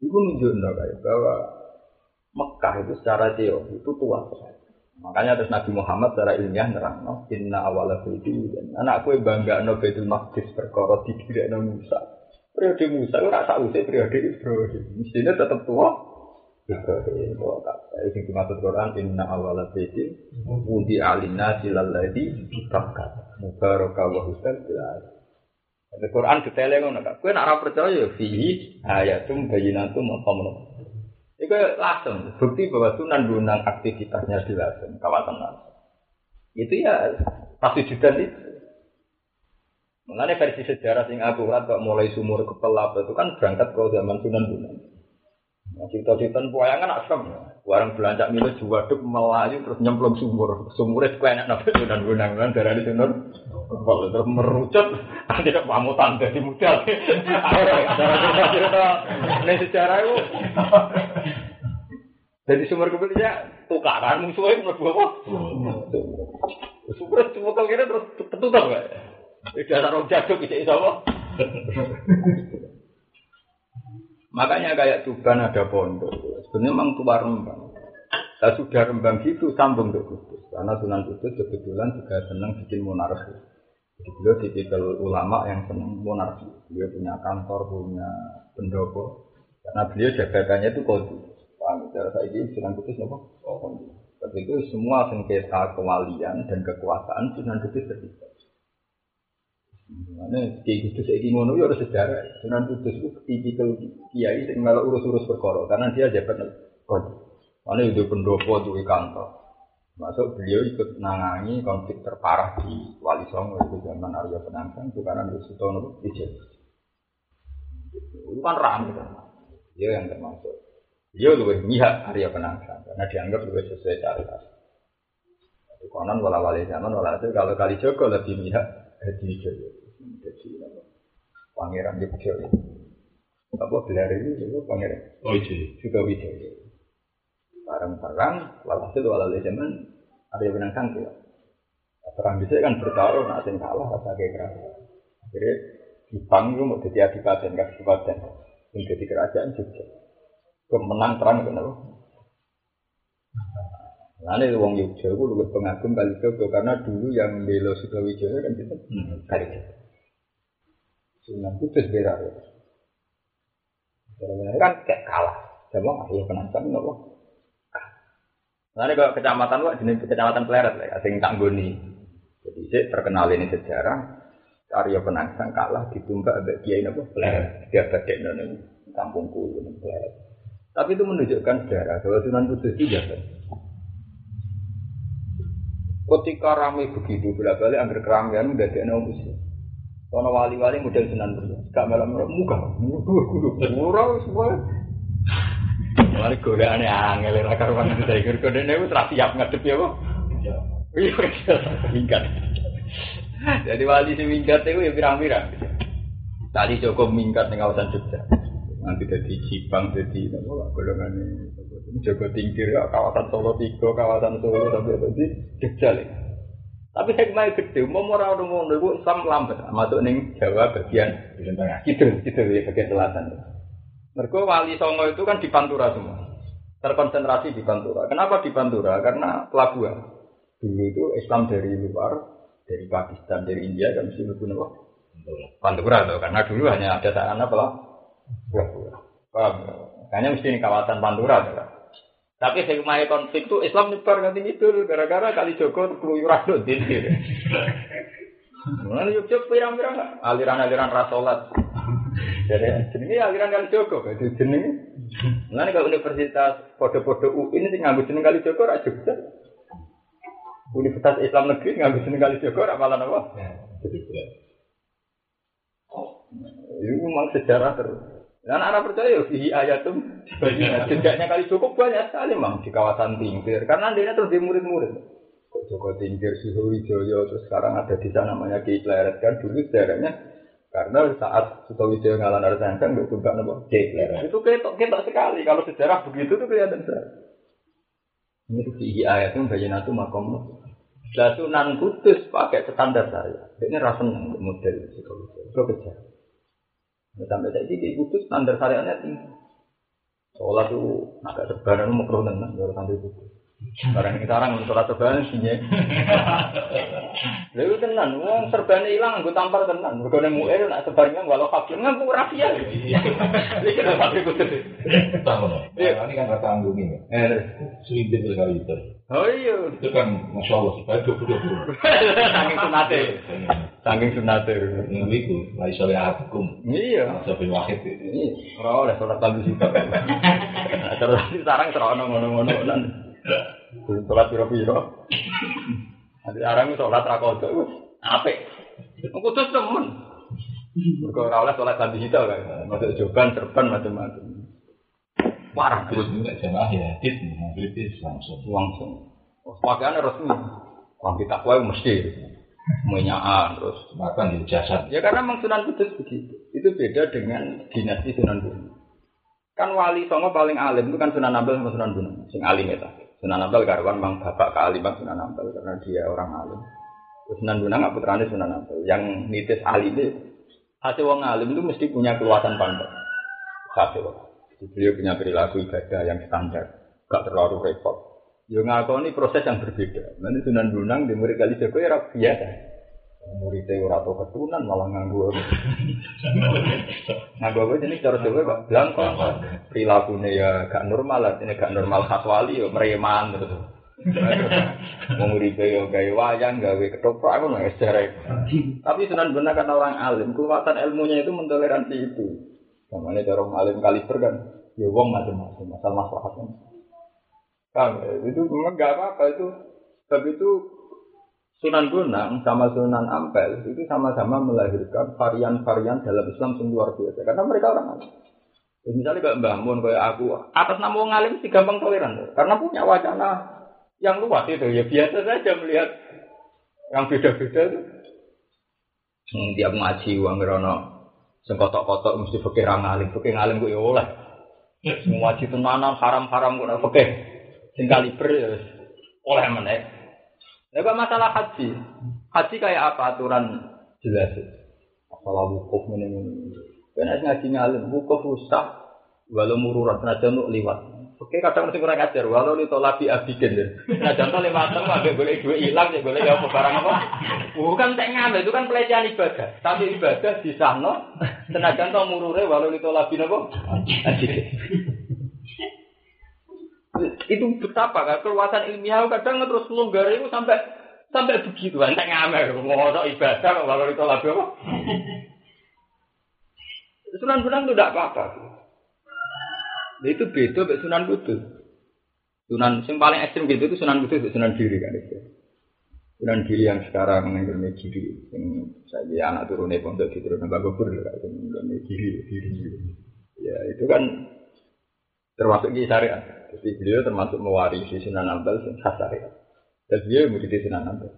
Itu nunjukin kayak bahwa Mekah itu secara teori itu tua sekali. Makanya terus Nabi Muhammad secara ilmiah nerang, no, inna awala dan anakku yang bangga no betul makdis perkara tidak no Musa. Periode Musa itu rasa usai periode Ibrahim. Mestinya tetap tua. Ibrahim tua kata. Itu dimaksud Quran inna awala budi budi alina silaladi bitakat. Mubaraka wa husnul jelas. Ada Quran detailnya ngono kak. Kue nak percaya fihi ayatum bayinatum apa menurut itu langsung bukti bahwa Sunan Bonang aktivitasnya di langsung kawasan langsung. Itu ya pasti judan itu. Mengenai versi sejarah sing akurat kok mulai sumur ke pelap itu kan berangkat ke zaman Sunan Bonang. Nah, cerita-cerita pewayangan asam. Warang belanja milo juwaduk melayu terus nyemplung sumur. Sumurnya suka enak nabi Sunan Bonang kan darah di Sunan. Kalau terus merucut, tidak pamutan dari muda. Ada cerita ini sejarah itu. Jadi sumber kebencian tukaran musuhnya mlebu apa? Sumber cuma kalau kira terus tertutup enggak? Tidak ada orang jaduk iso apa? Makanya kayak Tuban ada pondok. Sebenarnya memang tua Rembang. Nah, sudah Rembang gitu sambung ke Kudus. Karena Sunan Kudus kebetulan juga senang bikin monarki. Jadi beliau tipikal ulama yang senang monarki. Beliau punya kantor, punya pendopo. Karena beliau jabatannya itu kodi. Paham? Cara saya ini Sunan Kudus apa? Oh. Tapi itu semua sengketa kewalian dan kekuasaan Sunan Kudus terlibat. Mana kiai kudus iki ngono ya sejarah. Sunan Kudus itu tipikal kiai yang malah urus-urus perkara karena dia jabat kodi. Mana itu pendopo itu kantor. Masuk beliau ikut nangangi konflik terparah di Wali Songo itu zaman Arya Penangsang itu karena itu Sutono Ijen. Itu kan ramai kan. Dia yang termasuk. Dia lebih mihak Arya Penangsang karena dianggap lebih sesuai. Itu konon wala wali zaman wala itu kalau kali Joko lebih mihak Hadi Wijoyo. Jadi pangeran Jogja. Apa gelar ini itu pangeran? Oh iya. Juga Wijoyo. Barang-barang, walhasil walau zaman ada yang menang ya. Perang bisa kan bertaruh, nak sing kalah rasa kayak keras. Akhirnya Jepang itu mau jadi adipaten, kasih kabupaten, menjadi kerajaan juga. Kemenang perang kenapa? Nah, ini wong Yogyakarta itu lebih pengagum kali Jogja karena dulu yang belo Sukawijaya kan itu kali Jogja. Sunan Kudus beda ya. Kan kayak kalah. Coba akhirnya penantang nopo. Nah, ini kalau kecamatan wah jenis kecamatan Pleret lah, asing tanggoni. Jadi saya terkenal ini sejarah. Arya Penangsang kalah ditumbak abek Kiai nopo Pleret. Dia badek nono kampungku ini Pleret. Tapi itu menunjukkan sejarah bahwa Sunan Kudus itu. Ketika ramai begitu, bila balik angker keramaian udah ada nama muslim. Karena wali-wali model Sunan Kudus, gak malam muka, muka, murah semua. Mari gue aneh angel lah karuan itu saya kira kode ini terus siap ngadep ya kok. Iya. Jadi wali si minggat itu ya pirang-pirang. Tadi Joko minggat di kawasan Jogja. Nanti jadi Jipang, jadi golongan ini jago tingkir ya, kawasan Solo tiga, kawasan Solo sampai jadi Jogja ya. Tapi hikmahnya gede, mau orang orang mau itu Islam lambat, masuk neng Jawa bagian gitu, gitu ya bagian selatan. Mereka wali Songo itu kan di Pantura semua, terkonsentrasi di Pantura. Kenapa di Pantura? Karena pelabuhan. Dulu itu Islam dari luar, dari Pakistan, dari India, dan mesti lebih apa? Pantura tuh, karena dulu hanya ada sana apa lah? Paham? Hanya mesti ini kawasan Pantura tuh. Tapi hikmah konflik itu Islam nyebar nanti itu gara-gara kali Joko keluyuran dodin gitu. Mulai yuk pirang-pirang aliran-aliran rasolat. Jadi jenenge aliran kali Joko, itu jenenge. Mulai kalau universitas podo-podo ini sih nganggo jeneng kali Joko ra Jogja. Universitas Islam Negeri nganggo jeneng kali Joko ra malah apa? Itu memang sejarah terus. Dan anak percaya fihi ayatum jejaknya kali cukup banyak sekali memang di kawasan Tingkir karena dia terus di murid-murid. Kok Joko Tingkir, Suhu Wijoyo, terus sekarang ada di sana namanya Ki Pleret kan dulu sejarahnya karena saat Suto Wijoyo ngalah Narsangkan nggak tumbak nama Ki Pleret. Itu ketok ketok sekali kalau sejarah begitu tuh kelihatan sekali. Ini tuh fihi ayatum bayinatu makom Lah Sunan Kudus pakai standar saya. Ini rasa model Wijoyo. Itu kejar. Sampai saya ini kudus standar syariatnya tinggi. Sholat itu agak sebaran mau keruh tenan baru sampai kudus. Barang ini sekarang untuk sholat sebaran sih ya. Lalu tenan, uang serbannya hilang, gue tampar tenan. Berkone mu'ir, nak sebarnya walau fakir, nggak gue rafia. Ini kena sampai kudus. Tahu Ini kan kata anggung ini. Selibit sekali itu. Oh iya. Itu kan masya Allah sebagai dua puluh dua Saking sunate. Saking sunate. Ini itu, lagi soleh hukum. Iya. Sampai wahid. Iya. Ora oleh sholat tabi juga. Terus sekarang terus ngono-ngono. Sholat piro-piro. Nanti sekarang sholat rakodo itu apik. Kudus temen. Mergo ora oleh sholat tabi kita kan. Masuk joban, serban macam-macam. Parah Terus juga jamaah ya, dit, kritis langsung. langsung. Pakaiannya resmi. Orang kita kue mesti menyaan terus Bahkan di jasad. Ya karena memang Sunan Kudus begitu. Itu beda dengan dinasti Sunan Bonang. Kan wali songo paling alim itu kan Sunan Ampel sama Sunan Bonang. Sing alim itu. Sunan Ampel karwan memang bapak kealiman Sunan Ampel karena dia orang alim. Terus Sunan Bonang nggak putrane Sunan Ampel. Yang nitis alim itu hasil wong alim itu mesti punya keluasan pandang. Hasil wong. Beliau punya perilaku ibadah yang standar, gak terlalu repot. Yo ngakoni proses yang berbeda. Nanti Sunan Bonang di murid kali Joko ya biasa. Muridnya ora tau keturunan malah nganggu nganggu apa jenis cara Jawa kok belangko. Perilakunya ya gak normal lah ini gak normal khas wali ya mereman terus mau muridnya ya gawe wayang gawe ketoprak aku nggak sejarah. Tapi sunan benar kan orang alim kekuatan ilmunya itu mentoleransi itu. Namanya cara alim kaliber kan ya wong macam-macam masalah masalahnya kan itu memang gak apa-apa itu. Tapi itu Sunan Bonang sama Sunan Ampel itu sama-sama melahirkan varian-varian dalam Islam yang luar biasa karena mereka orang alim. Ya, misalnya kayak Mbah Mun kayak aku atas nama orang alim sih gampang toleran karena punya wacana yang luas itu ya biasa saja melihat yang beda-beda itu. Hmm, tiap ngaji uang gerono sengkotok-kotok mesti fakir orang alim, fakir alim gue ya oleh. Semua ngaji tenanan haram-haram gue fakir. Sing kaliber ya oleh menek. Ya masalah haji. Haji kayak apa aturan jelas. Masalah wukuf ini ini. Karena ngaji ngalim wukuf usah walau mururat senajan untuk liwat. Oke kadang mesti kurang ajar walau itu labi abigen ya. Senajan tuh lima tahun nggak boleh dua hilang ya boleh apa barang apa. Bukan ngambil itu kan pelecehan ibadah. Tapi ibadah di sana senajan tuh murure walau itu labi apa abigen itu betapa kan? Keluasan ilmiah kadang terus longgar itu sampai sampai begitu kan ngamer ngono ibadah kalau itu lagu apa Sunan Bonang itu tidak apa-apa. Nah, itu beda dengan Sunan Kudus. Sunan yang paling ekstrim gitu itu Sunan Kudus Sunan Diri kan itu. Sunan Diri yang sekarang mengenai diri. Yang saya anak turunnya pondok di turun Mbak lah mengenai diri diri ya itu kan termasuk di syariat jadi beliau termasuk mewarisi Sunan Ampel yang khas syariat. Dan beliau murid Sunan Ampel.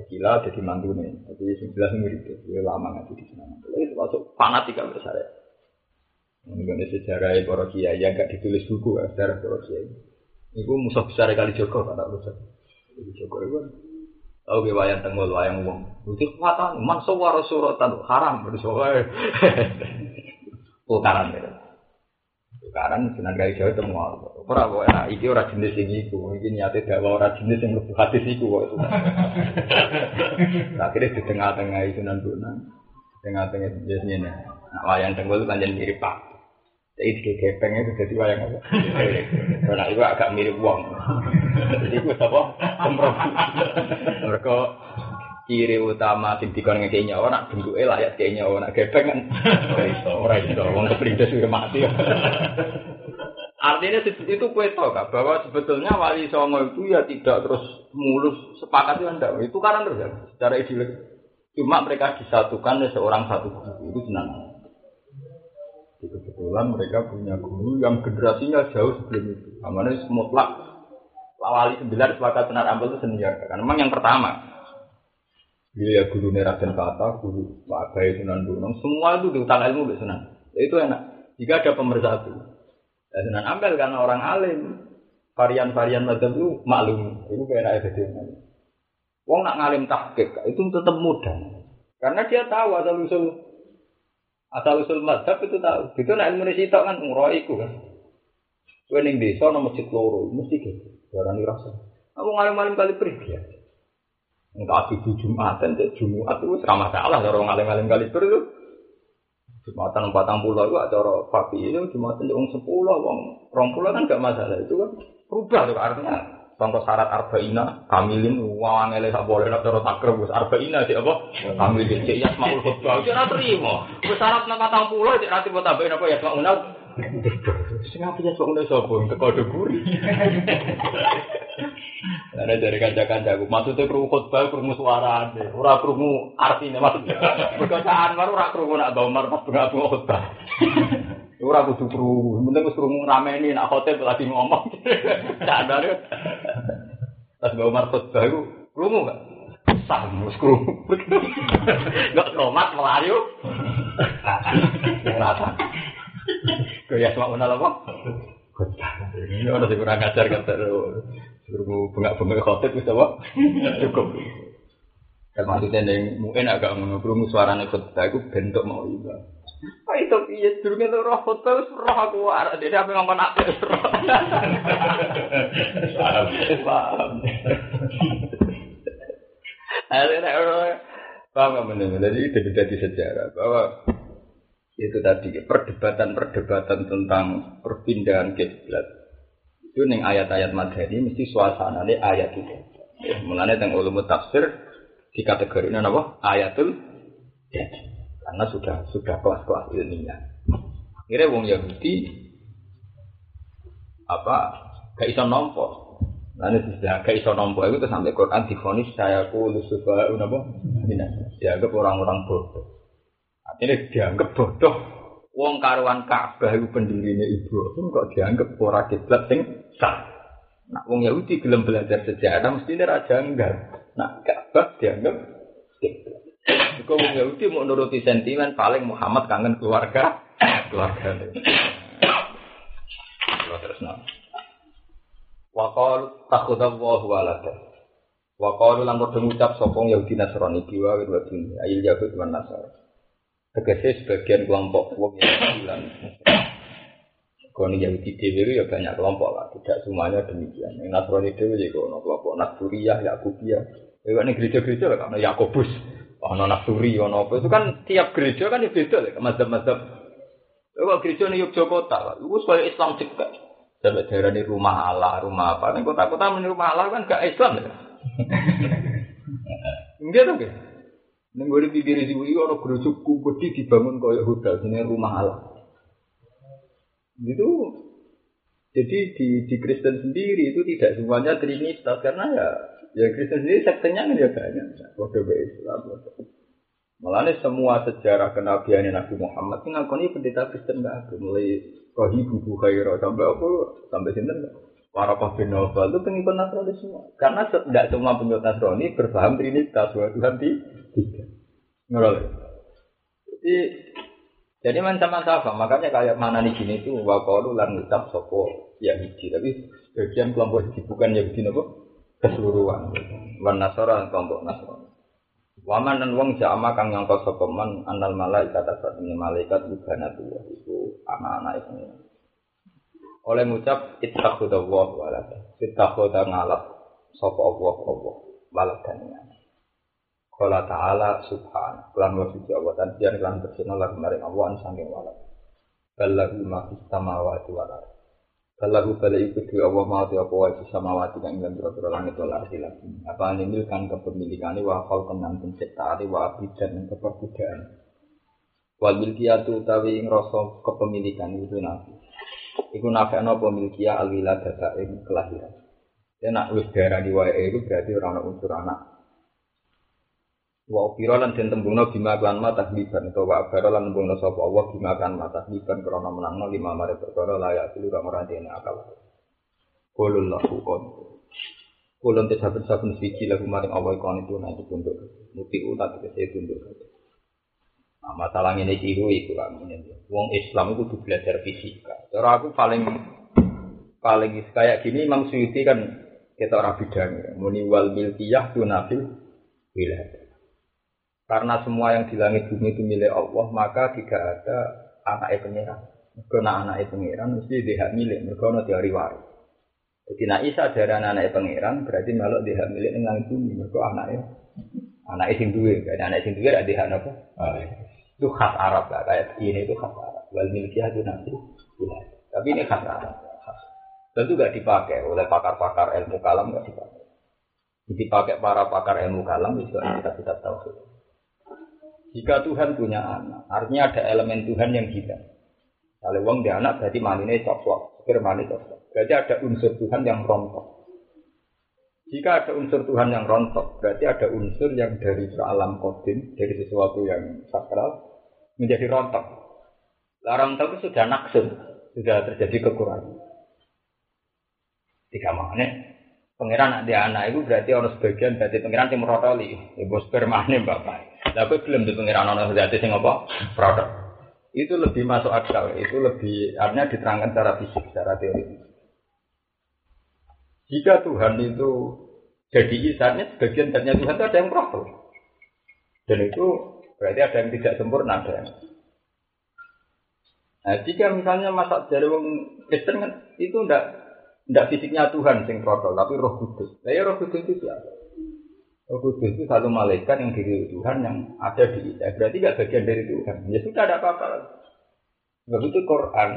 Gila jadi nih, tapi sebelas murid beliau lama ngaji di Sunan Ampel. Itu termasuk fanatik kalau bersyariat. Mengenai sejarah para kiai yang gak ditulis buku kan, sejarah para kiai. Itu musuh besar kali Joko, kata musuh. Kali Joko itu kan. Tahu ke wayang tenggol wayang wong. Itu kekuatan, man sawara suratan haram bersoal. Tukaran gitu. Tukaran senang gaya itu mau. Ora kok enak iki ora jenis sing iku. Iki niate dawa ora jenis sing mlebu hadis iku kok. Akhirnya di tengah-tengah itu nanti tengah-tengah biasanya. Nah, wayang tenggol itu kan jadi mirip pak. Jadi di gepeng itu jadi wayang apa? Karena itu agak mirip uang. Jadi itu apa? Semprot. Mereka ciri utama sing dikon ngekei nyawa nak bentuke layak kei nyawa nak gepeng kan. Ora iso. Ora iso wong sudah mati. Artinya itu kue tau kak bahwa sebetulnya wali songo itu ya tidak terus mulus sepakat itu anda itu karena terus ya? Secara ideologis. Cuma mereka disatukan oleh seorang satu guru itu senang. Kebetulan mereka punya guru yang generasinya jauh sebelum itu. Namanya mutlak. Wali sembilan sepakat benar ampel itu senior. Karena memang yang pertama Iya ya guru Raden Kata, guru Pak Abai Sunan Gunung, semua itu diutang ilmu ke Sunan. Ya, itu enak. Jika ada pemersatu. Ya, Sunan Ampel karena orang alim. Varian-varian macam itu maklum. Itu kayak enak ya Wong nak ngalim tahqiq itu tetap mudah. Karena dia tahu asal usul asal usul madhab itu tahu. Itu nak ilmu sitok kan umroh iku kan. Kowe ning desa nang masjid mesti gitu. Rasa. Aku ngalim-ngalim kali pergi Enggak di Jumat, dan Jumat itu sama salah orang ngalim-ngalim kali itu. Jumatan patang pulau itu acara papi ini Jumatan di sepuluh, wong rong pulau kan gak masalah itu kan rubah tuh artinya. Contoh syarat arba'ina, kamilin, wawang ele sak boleh nak cara takrib, wis arba'ina sih apa? Kamilin, cek yasmaul khutbah, cek ra terima. Wis syarat patang pulau, cek ra tiba tambahin apa yasmaul Sing apa yasmaul sapa? Teko guri. Ada dari kanca-kancaku, maksudnya krungu khutbah, krungu suara, ora krungu artinya maksudnya. Perkosaan baru ora krungu nak bawa pas bunga khutbah. Ora kudu krungu, penting wis krungu rameni nak khotib lagi ngomong. Ya. Pas bawa mar khutbah iku krungu gak? Sah, wis krungu. Enggak tomat melayu. Rata. Kaya menal apa? Khutbah. Ini orang sing kurang ajar kata Guru bengak-bengak khotib itu apa? Cukup. Dan maksudnya yang mungkin agak menurut suaranya khotbah itu bentuk mau iba. Oh itu iya durungnya tuh roh khotbah itu roh aku arah dia apa ngomong apa roh. Paham, paham. Akhirnya paham nggak benar? Jadi itu jadi sejarah bahwa itu tadi perdebatan-perdebatan tentang perpindahan kiblat itu neng ayat-ayat madani mesti suasana ini ayat itu. Ya, mulanya tentang ulum tafsir di kategori ini apa? Ayatul ya. Karena sudah sudah kelas-kelas ilmiah. Akhirnya wong Yahudi apa gak iso nompo. Lalu sudah gak iso nompo itu sampai Quran difonis saya ku lusufa apa? Dianggap orang-orang bodoh. Artinya dianggap bodoh Wong karuan Ka'bah iku pendirine Ibrahim kok dianggap ora kiblat sing sah. Nak wong Yahudi gelem belajar sejarah mesti ra janggal. Nak Ka'bah dianggap. Kok wong Yahudi mau nuruti sentimen paling Muhammad kangen keluarga, keluarga. Terus nang. Wa qalu takhudallahu walada. Wa qalu lan padha Yahudi Nasrani biwa wa dunya ayil Yahud wan Nasrani. Tegese sebagian kelompok wong yang bilang Kono Yahudi Dewi ya banyak kelompok lah, tidak semuanya demikian. Yang Nasrani Dewi ya ono kelompok Nasriyah, Yakubiyah. Ya kan gereja-gereja lah, karena Yakobus, ono Nasuri, ono apa. Itu kan tiap gereja kan ya beda lah, mazhab-mazhab. Kalau gereja ini Yogyakarta, itu sebagai Islam juga. Sampai daerah ini rumah Allah, rumah apa. Ini kota-kota ini rumah Allah kan gak Islam ya. Enggak tuh, Ning di pinggir iki ana gerujuk gede dibangun kaya hotel jenenge rumah Allah. Itu jadi di di Kristen sendiri itu tidak semuanya trinitas karena ya ya Kristen sendiri sektenya kan ya banyak. Kode Islam. Malah semua sejarah kenabian Nabi Muhammad ini ngakoni pendeta Kristen nggak ada mulai rohi bubu khairah sampai apa sampai sini para bin Nawfal itu pengikut Nasrani semua. Karena tidak semua pengikut Nasrani berpaham Trinitas Tuhan di tiga. Ngerol. Jadi Jadi macam apa? Makanya kayak mana di sini itu wakalu lan ngucap sopo ya hiji. Tapi bagian kelompok hiji bukan ya hiji nopo keseluruhan. Wan nasara kelompok nasara. Waman dan wong jama kang nyangka sapa man anal malaikat asatune malaikat ibana tuwa itu anak-anak itu. Oleh ngucap ittakhudha wa walada. Ittakhudha ngalap sapa Allah Allah waladane. Kala ta'ala subhan Kelan wa suci Allah Dan dia kelan bersina lagu maring Allah Saking walad. Balahu ma fis samawati wal ardh Balahu bala iku dhewe Allah mau di apa wae samawati kang ing pira langit wal ardh lagi Apa nimil kan kepemilikane wa khol kenan penciptaane wa abidan dan keperbudaan Wal milkiyatu utawi ing rasa kepemilikan itu nabi. Iku nafekno pemilkiyah al-wiladata ing kelahiran. Ya nak wis darah di wae itu berarti orang unsur anak wa ukira lan den tembungno bima lan ma tahliban utawa wa abara lan tembungno sapa Allah bima kan ma tahliban krana menangno lima mare perkara layak kang ora dene akal qulul lahu kon kulun te saben-saben suci lagu maring Allah kon itu nanti tunduk muti utat kese tunduk Nah, masalah ini itu kan ini. Wong Islam kudu belajar fisika. Cara aku paling paling kayak gini Imam Suyuti kan kita orang bidang muni wal milkiyah tunafil wilayah. Karena semua yang di langit bumi itu milik Allah, maka tidak ada anak pengiran. Karena anak pengiran mesti dia milik, mereka ada teori waris. Jadi nak Isa dari anak pengiran berarti malah dia milik dengan langit bumi, mereka anaknya anak sing duwe, kan anak sing duwe ada hak apa? Itu khas Arab lah, kayak ini itu khas Arab. Wal milkiyah itu nanti Tapi ini khas Arab. Tentu gak dipakai oleh pakar-pakar ilmu kalam gak dipakai. Dipakai para pakar ilmu kalam itu kita tidak tahu. Jika Tuhan punya anak, artinya ada elemen Tuhan yang hilang. Kalau uang dia anak berarti manine cocok, pikir mani cocok. Berarti ada unsur Tuhan yang rontok. Jika ada unsur Tuhan yang rontok, berarti ada unsur yang dari alam kodim, dari sesuatu yang sakral, menjadi rontok. Larang tahu sudah naksun, sudah terjadi kekurangan. Tiga Pangeran ada anak itu berarti orang sebagian berarti pangeran yang merotoli, ibu spermane bapak. Tapi belum di pengiran ono zat sing apa? Produk. Itu lebih masuk akal, itu lebih artinya diterangkan secara fisik, secara teori. Jika Tuhan itu jadi isarnya sebagian zatnya Tuhan itu ada yang produk. Dan itu berarti ada yang tidak sempurna ada yang. Nah, jika misalnya masa dari wong Kristen kan itu ndak ndak fisiknya Tuhan sing produk, tapi Roh Kudus. Nah, ya Roh Kudus itu siapa? Roh Kudus itu satu malaikat yang diri Tuhan yang ada di kita. Berarti gak bagian dari Tuhan. Ya sudah ada apa-apa. Sebab itu Quran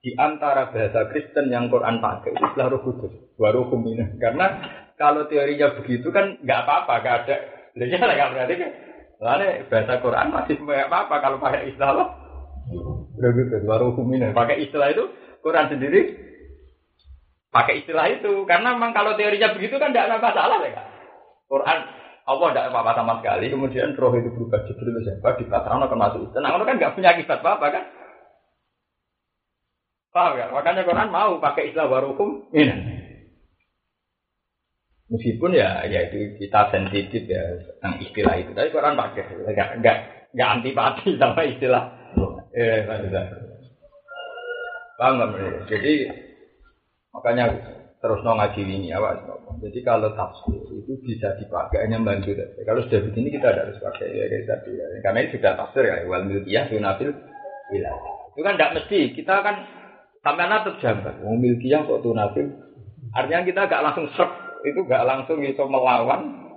di antara bahasa Kristen yang Quran pakai itu adalah Roh Kudus, baru kumina. Karena kalau teorinya begitu kan nggak apa-apa, nggak ada. Jadi nggak berarti kan. Lalu bahasa Quran masih nggak apa-apa kalau pakai istilah. Roh Kudus, baru kumina. Pakai istilah itu Quran sendiri pakai istilah itu karena memang kalau teorinya begitu kan tidak ada masalah ya kan. Quran Allah tidak apa-apa sama sekali, kemudian roh itu berubah Jibril siapa di belakang akan masuk itu. Nah, kan nggak punya akibat apa-apa kan? Paham ya? Makanya Quran mau pakai istilah warukum ini. Meskipun ya, ya itu kita sensitif ya tentang istilah itu, tapi Quran pakai, nggak nggak nggak antipati sama istilah. Eh, paham nggak? Jadi makanya terus no ngaji ini awas jadi kalau tafsir itu bisa dipakai hanya bantu saja. Kalau sudah begini kita tidak harus pakai ya kayak tadi ya. karena ini sudah tafsir ya. Wal milkiyah sunafil wilayah itu kan tidak mesti. Kita kan sampai anak jambat. Wong milkiyah kok tunafil artinya kita gak langsung serp itu gak langsung bisa melawan.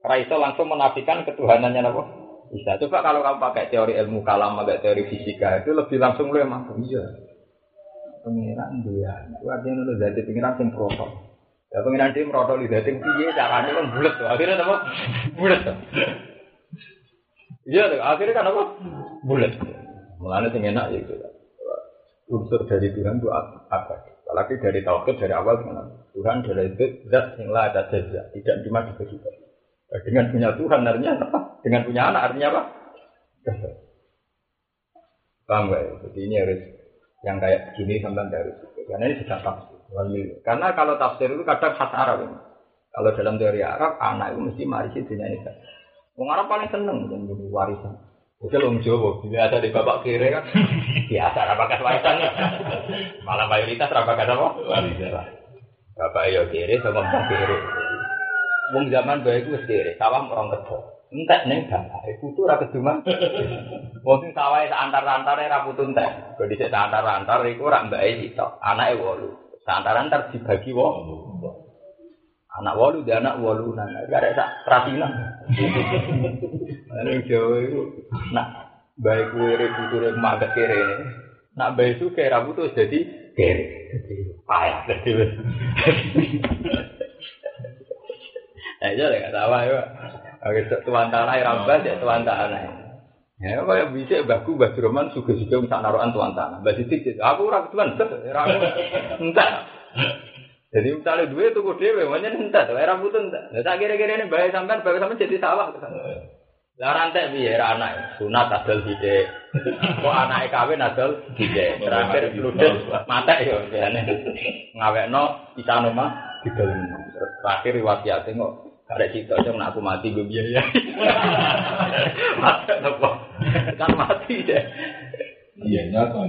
Raiso langsung menafikan ketuhanannya apa? Bisa. Coba kalau kamu pakai teori ilmu kalam pakai teori fisika itu lebih langsung lu emang iya pengiran dia. Itu artinya untuk jadi pengiran sing proto. Ya pengiran dia proto di jadi piye caranya kan bulat tuh. Akhirnya apa? Bulat tuh. Iya tuh. Akhirnya kan apa? Bulat. Mulanya sing enak ya itu. Unsur dari Tuhan itu apa? Apalagi dari tauhid dari awal Tuhan dari itu zat yang lah ada saja tidak cuma dibagi Dengan punya Tuhan artinya apa? Dengan punya anak artinya apa? Paham gak? Jadi ini harus yang kayak gini sampai dari situ. Karena ini sudah tafsir. Karena kalau tafsir itu kadang khas Arab. Ini. Kalau dalam teori Arab, anak itu mesti marisi dunia ini. Wong Arab paling seneng dengan warisan. Oke, wong Jawa, biasa di bapak kiri kan, biasa rapakat warisan. Malah mayoritas rapakat apa? Bapak ya kiri, sama mbak kiri. Wong zaman baik itu kiri, sawah orang kedua. Entek ning bapak, putu ra keduman. Wong sing sawah antar-antare ra putu entek. Kok dhisik antar-antar iku ra mbake sitok, anake 8. Antar-antar dibagi wong. Anak walu dia anak walu nang gak ada sak ratinan. Ane Jawa itu nak baik kue puture magat kere. Nak baik itu kayak rambut tuh jadi kere. Payah jadi. Eh jadi nggak tahu ya. Oke tuan tanah rambut ya tuan tanah. Ya kaya bisa baku Mbah Roman suga-suga sak narukan tuan tanah. Mbah Sidik aku ora ketuan ora entah. Jadi misalnya dua itu kode dewe, makanya entar, era rambut entar. Nah, tak kira-kira ini bayar sampean, bayar sampean jadi sawah. Lah rantai biar anak, sunat adol hide. Kok anak kawin adol hide. Terakhir ludes mata yo, ngawek no bisa nama di dalam. Terakhir riwayat kok ada cerita aja aku mati gue biaya. Mati apa? Kan mati deh. Iya nyata.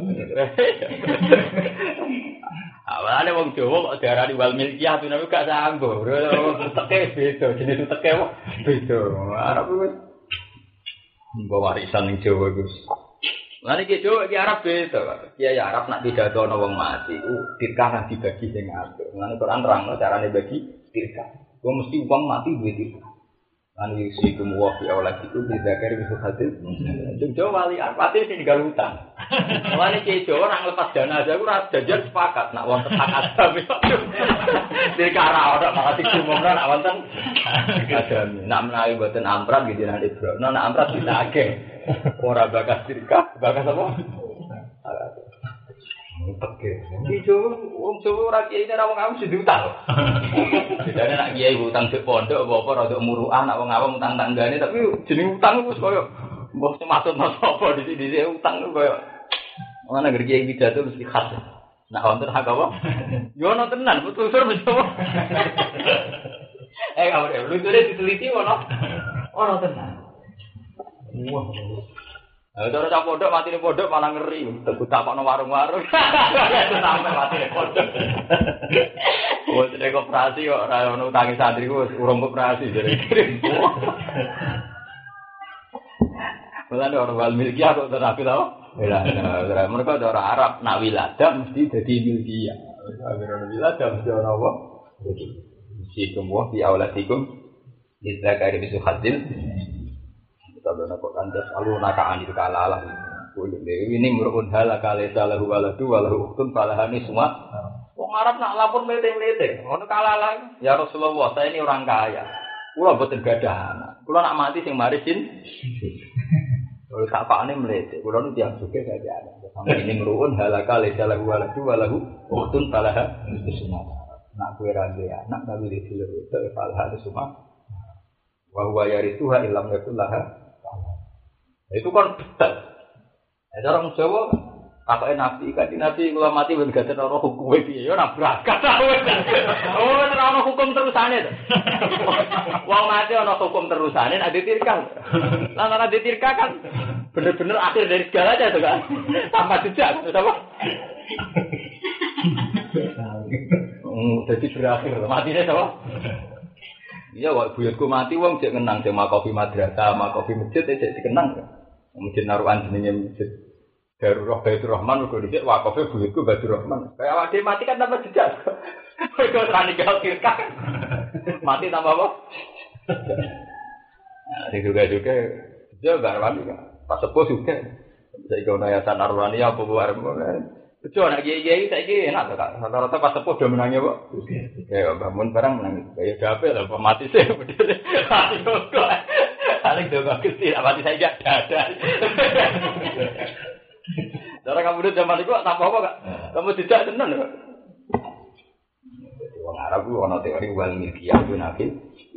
Awalnya wong Jawa kok diarani wal milkiyah tuh nabi gak sanggup. Teke beda, jenis teke wah beda. Arab wis bawa warisan ning Jawa Gus. Lan iki Jawa iki Arab beda. Kiai Arab nak pidato ana wong mati ku dirkah dibagi sing apik. Lan Quran terang carane bagi dirkah. Wong mesti wong mati duwe dirkah. Lan yusi kumwa fi auladikum bi zakari bi hasil. Cung Jawa wali arpate sing tinggal utang. Mulane ki Jawa ora nglepas dana aja ora jajan sepakat nak wonten adam. Dadi kara ora malah dikumumno nak wonten adam. Nak menawi mboten amprat gitu nak Ibro. Nak amprat ditake. Ora bakas dirka, bakas apa? Oke. Ki Jawa wong Jawa ora kiai ora wong awam sing diutang. Bedane nak kiai utang di pondok apa apa rada muruan nak wong awam utang tanggane tapi jeneng utang wis koyo mbok sematut sapa di sini utang koyo Mana negeri kiai pidato mesti khas. Nah, wonten hak apa? Yo ono tenan, betul sur mesti apa? Eh, kamu deh, lu tuh diteliti ono. Ono tenan. Wah. Cara cak pondok mati ning pondok malah ngeri. Tebu tapakno warung-warung. Sampai mati ning pondok. Wes nek koperasi kok ora ono utangi santri ku urung koperasi jadi. Mulane orang wal milkiah kok terapi tau? Wiladah. Mereka ada orang Arab nak wiladah mesti jadi milkiyah. Agar orang wiladah mesti orang apa? Mesti kemuah di awladikum. Kita kaya bisu hadil. Kita benar kok kandas alu nakaan itu kalah lah. Ini merupakan hal kali salah waladu walahu uktun falahani semua. Wong Arab nak lapor melete-melete. Ngono kalah lah. Ya Rasulullah, saya ini orang kaya. Kulo boten gadah anak. Kulo nak mati sing marisin. Kalau tak pak ini melete, kalau nu tiang suke saja ada. Sampai ini merun halaka lesa lagu walahu walahu falah itu semua. Nak kue raja anak nabi di sini itu falah itu semua. Wahwa yari tuha itu lah. Itu kan betul. Ada orang Jawa apa nabi kan nabi kalau mati berganti orang hukum. Itu ya nabrak kata oh orang hukum terusannya tuh wong mati orang hukum terusannya ada tirka lah ada tirka kan bener-bener akhir dari segalanya tuh kan? Tanpa jejak apa? Hmm, jadi berakhir matinya apa Iya, wak buyutku mati, wong cek kenang, cek makofi madrasah, makofi masjid, cek dikenang. Masjid naruhan jenenge masjid Darurah Baitur Rahman uga dhisik wakofe buyutku Baitur Rahman. Kayak awak dhewe mati kan tanpa jejak. Ora ninggal kirka. Mati tanpa apa? Nah, juga-juga dia garwan juga. Pas sepuh juga. Saya kau nanya arwani apa buat Betul, anak kiai kiai saya kiai enak tuh kak. Rata-rata pas sepuh udah menangnya pak. Ya bangun barang menangis. Kayak gape lah, mati sih. Kok. Paling dong kecil, mati saya gak ada. Cara kamu udah zaman itu tak apa kak? Kamu tidak tenang kak? Wong Arab itu ono teori wal milkiyah itu nabi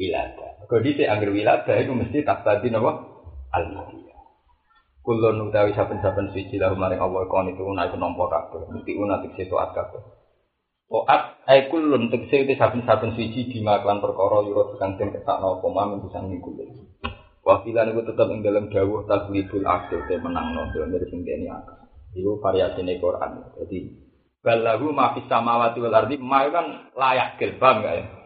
wilada. Kalau di angger wilada itu mesti tak tadi nopo al milkiyah. Kulon utawi saben-saben suci lahu maring Allah kon itu naik nompo kabeh. Mesti una tekse taat kabeh. Taat ai kulun tekse itu saben-saben suci di maklan perkara yura kang den ketakno apa mamin bisa ngikuti. Wafilan itu tetap ing dalam dawuh taglibul akil te menang no dari sing dene akal. Iku variasine Quran. Jadi balahu ma fis samawati wal ardi ma kan layak gak ya?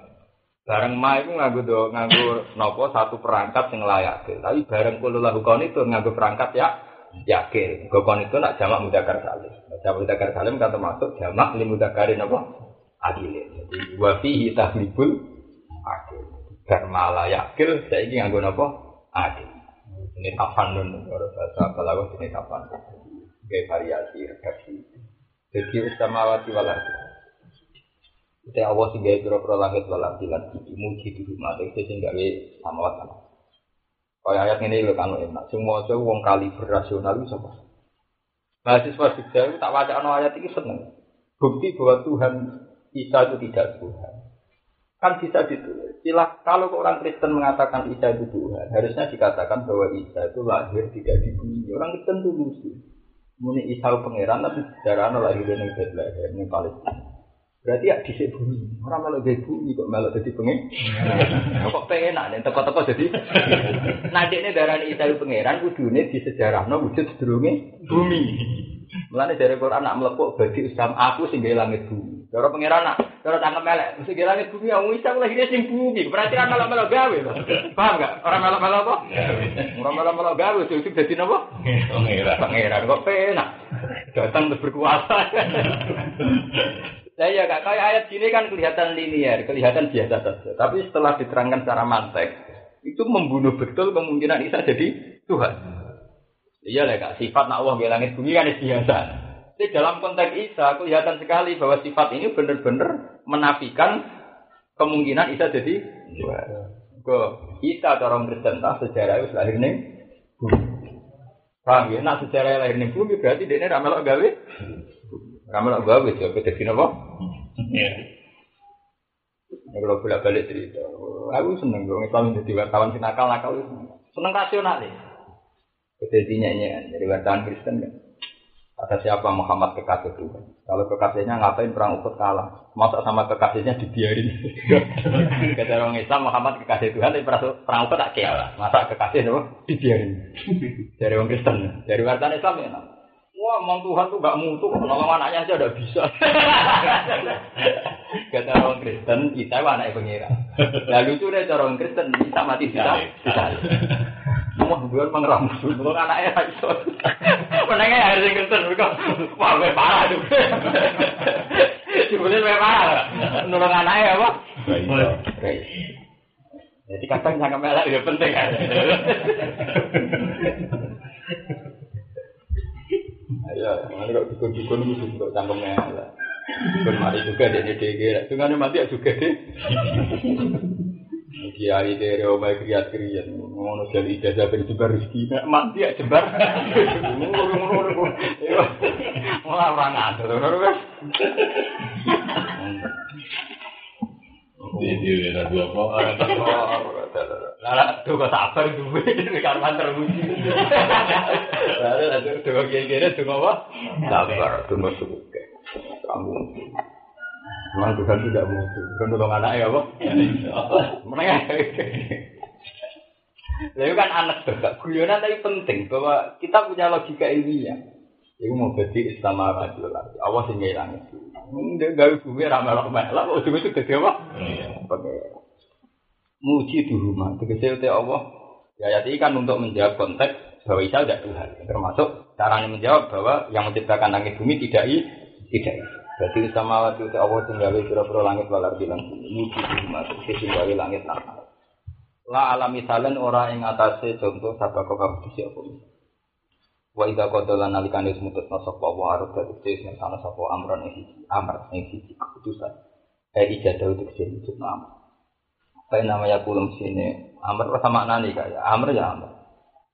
Bareng ma itu nganggo do nganggo nopo satu perangkat sing layak. Tapi bareng kulo lahu kon itu nganggo perangkat ya yakil. Gokon itu nak jamak mudakar salim. Jamak mudakar salim kan termasuk jamak li mudakarin apa? Adilin. Jadi wa fihi tahlibul akil. Karena la yakil saiki nganggo napa? Adil. Ini tafanun, kalau bahasa balaghah ini tafanun. Kayak variasi redaksi. Jadi ustamawati wal ardi. Kita Allah sing gawe pira-pira langit wal ardi lan bumi muji di rumah iki sing gawe samawat lan. Kaya ayat ini lho kan enak. Semua maca wong kali berasional itu sapa? Mahasiswa Jogja tak baca ayat ini seneng. Bukti bahwa Tuhan Isa itu tidak Tuhan. Kan bisa ditulis. Silah kalau orang Kristen mengatakan Isa itu Tuhan, harusnya dikatakan bahwa Isa itu lahir tidak di bumi. Orang Kristen itu lucu. Muni Isa pangeran tapi sejarah lahir di Bethlehem, di Palestina. Berarti ya di bumi. Orang malah jadi bumi kok malah jadi pengen. kok pengen nih teko-teko jadi. Ini darah Isa itu pangeran kudune di sejarah no wujud sedurunge bumi. Mulane dari Quran nak melepuk bagi Islam aku sing langit bumi. Cara pangeran nak, cara tangkap melek, mesti langit bumi yang Isa lahirnya sing bumi. Berarti orang melok-melok gawe loh. Paham gak? Orang melok-melok apa? Orang melok-melok gawe sing dadi napa? Pangeran. Pangeran kok penak. Datang berkuasa. Saya ya kak, kayak ayat gini kan kelihatan linear, kelihatan biasa saja. Tapi setelah diterangkan secara mantek, itu membunuh betul kemungkinan Isa jadi Tuhan. Iya lah kak, sifat nak Allah langit bumi kan biasa. Jadi dalam konteks Isa kelihatan sekali bahwa sifat ini benar-benar menafikan kemungkinan Isa jadi Tuhan. Ke Isa orang Kristen tak sejarah itu lahir nih. Paham ya? Nak sejarah lahir nih berarti dia ini ramelok gawe. Ramelok gawe ya beda sini apa? Iya. Ini kalau bolak balik cerita, aku seneng dong Islam jadi wartawan sinakal nakal itu seneng rasional ya. Jadi nyanyi dari wartawan Kristen kan. Kata siapa Muhammad kekasih Tuhan. Kalau kekasihnya ngapain perang Uhud kalah. Masa sama kekasihnya dibiarin. Kata orang Islam Muhammad kekasih Tuhan tapi perang perang Uhud tak kalah. Masa kekasih itu dibiarin. Dari orang Kristen. Dari wartawan Islam ya. Wah, emang Tuhan tuh gak mutu, nolong anaknya aja udah bisa. Kata orang Kristen, kita anaknya pengira. Lalu itu deh orang Kristen bisa mati bisa, bisa. Wah, gue emang ramus, nolong anaknya gak bisa. Menengah harus yang Kristen, mereka, wah, gue parah tuh. Sebenarnya gue parah, nolong anaknya apa? Baik. Jadi kadang sangat melak itu penting kan. Ayo, mana kok dukun-dukun itu juga lah. Dukun mari juga dia DG, dengan mati ya juga deh. Kiai dari omai kriat kriat, ngono jadi ijazah ben jebar rezeki, mati ya jebar. Malah orang ngatur, ngono kan? Jadi ada dua apa? Lah, tuh kok sabar duwe karwan termuji. Lah, tuh tuh kiai-kiai tuh apa? Sabar, tuh masuk. Kamu Memang Tuhan tidak mutu. Tuhan tolong anak ya, apa? Menengah. Lalu kan anak juga. Guyonan tapi penting bahwa kita punya logika ilmiah. Iku mau jadi Islam Arabul Allah sing ngilang itu. Dia gawe bumi ramal melak. Ujung itu jadi apa? Muji di rumah. Tegese te Allah. Ya ayat ini kan untuk menjawab konteks bahwa Isa tidak Tuhan. Termasuk caranya menjawab bahwa yang menciptakan langit bumi tidak i, tidak Isa. Berarti sama waktu itu Allah tinggal pura-pura langit walar bilang muji di rumah. Tegese gawe langit lan. La alam misalan ora ing atase contoh sabak kok kabeh siapa. Wa idza qadala nalikane semutut sapa wa arep dadi tes nek ana sapa amran ing siji amr ing siji keputusan. Eh ijadah untuk sing itu Apa namanya kulum sini amr sama nani kayak amr ya amr.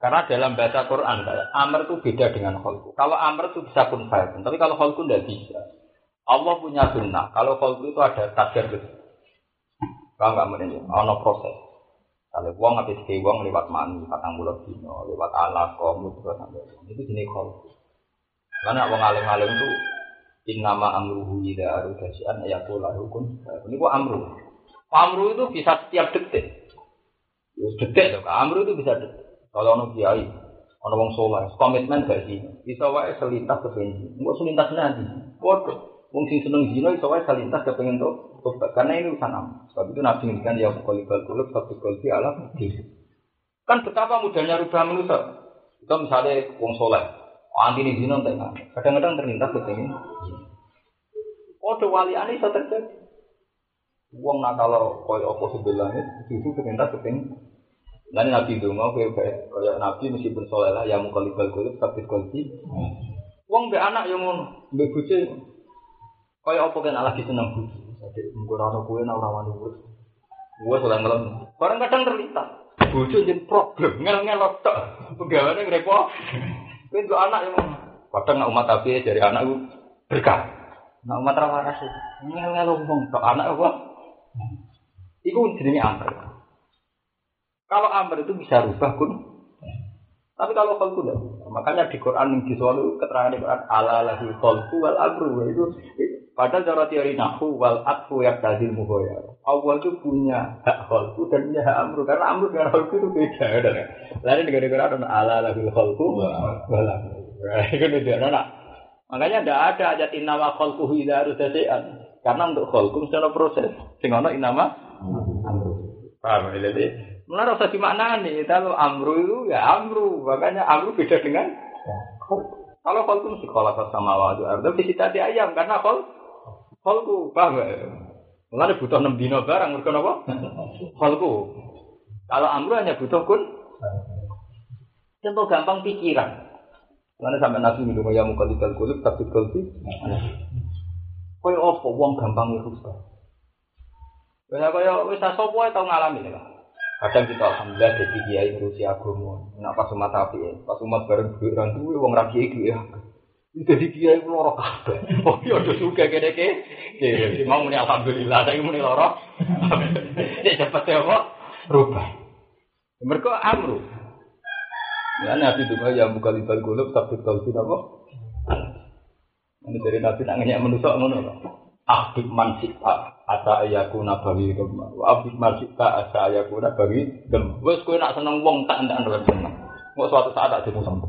Karena dalam bahasa Quran kayak amr itu beda dengan kholku. Kalau amr itu bisa kun fayakun, tapi kalau kholku tidak bisa. Allah punya sunnah. Kalau kholku itu ada takdir gitu. Kalau nggak menunjuk, ono proses. Kalau uang habis ke uang lewat mani, patang bulan dino, lewat alat, komu, sampai itu jenis kholku. Karena uang alim-alim itu innama amruhu ida arudasian ayatul hukum. Ini gua amru. Amru itu bisa setiap detik. Terus detik tuh, amru itu bisa detik. Kalau ono kiai, ono wong soleh, komitmen gak sih? Bisa wae selintas ke pengen. Enggak selintas nanti. Waduh, wong sing seneng zina iso wae selintas ke pengen tuh. Karena ini urusan am. Sebab itu Nabi ngendikan ya bukalikal kulub satu kulti alam Kan betapa mudahnya rubah manusia. Kita misalnya wong soleh, anti ini zina Kadang-kadang terlintas ke pengen. Kode wali aneh bisa terjadi. Wong nak kalau koyo apa sebelah itu justru terlintas ke pengen. Nanti Nabi itu mau kayak kayak Nabi meskipun soleh lah yang kali kali kulit tapi kolbi. Wong be anak yang mau be buce kayak apa kan lagi seneng buce. Jadi mungkin orang kue nak orang urus. Gue soleh malam. Orang kadang terlintas. Buce jadi problem ngel ngel tok. Pegawainya ngerepo. Itu anak yang mau. Kadang nak umat tapi dari anak itu berkah. Nak umat rawaras ngel ngel ngomong tok anak apa? Iku jenenge amr. Kalau amr itu bisa rubah kun. Tapi kalau kholku tidak. Makanya di Quran yang di Solo keterangan di Quran ala lahul kholku wal amru itu padahal cara teori nahu wal atfu yang tadi muhoya. Allah itu punya hak kholku dan punya hak amru karena amru dengan kholku itu beda. Lalu di Quran ada ala lahul kholku wal amru. Itu beda. Nah, makanya tidak ada ayat inama kholku tidak harus sesean. Karena untuk kholku mesti ada proses. Sehingga inama amru. Paham ya? Mulai rasa dimaknani, kalau amru itu ya amru, makanya amru beda dengan kalau itu mesti kalau sama artinya bisa tadi ayam karena kol kolku paham gak? Mulai butuh enam dino barang, mereka apa? Kolku. Kalau amru hanya butuh kun, contoh gampang pikiran. Mana sampai nasi minum ya muka di kulub tapi kulti. Kau apa? Uang gampang itu. Kaya kaya wis sapa tau ngalami lah. Kadang kita alhamdulillah jadi kiai ngurusi agama. Nak pas umat api ya, pas umat bareng duit orang duit, wong rapi itu ya. Jadi kiai itu loro kabeh. Oh iya udah suka kene ke. Mau muni alhamdulillah, saya muni loro. Ini cepet ya apa? Rubah. Mereka amru. Ya nabi itu ya buka libal gulub tapi kalau tidak apa? Ini dari nabi nak ngenyak menusuk ngono. Ahbib man sifat asa ayakuna bagi dem wa abis masita asa ayakuna bagi dem wes kowe nak seneng wong tak ndak ndak seneng kok suatu saat tak demu sampe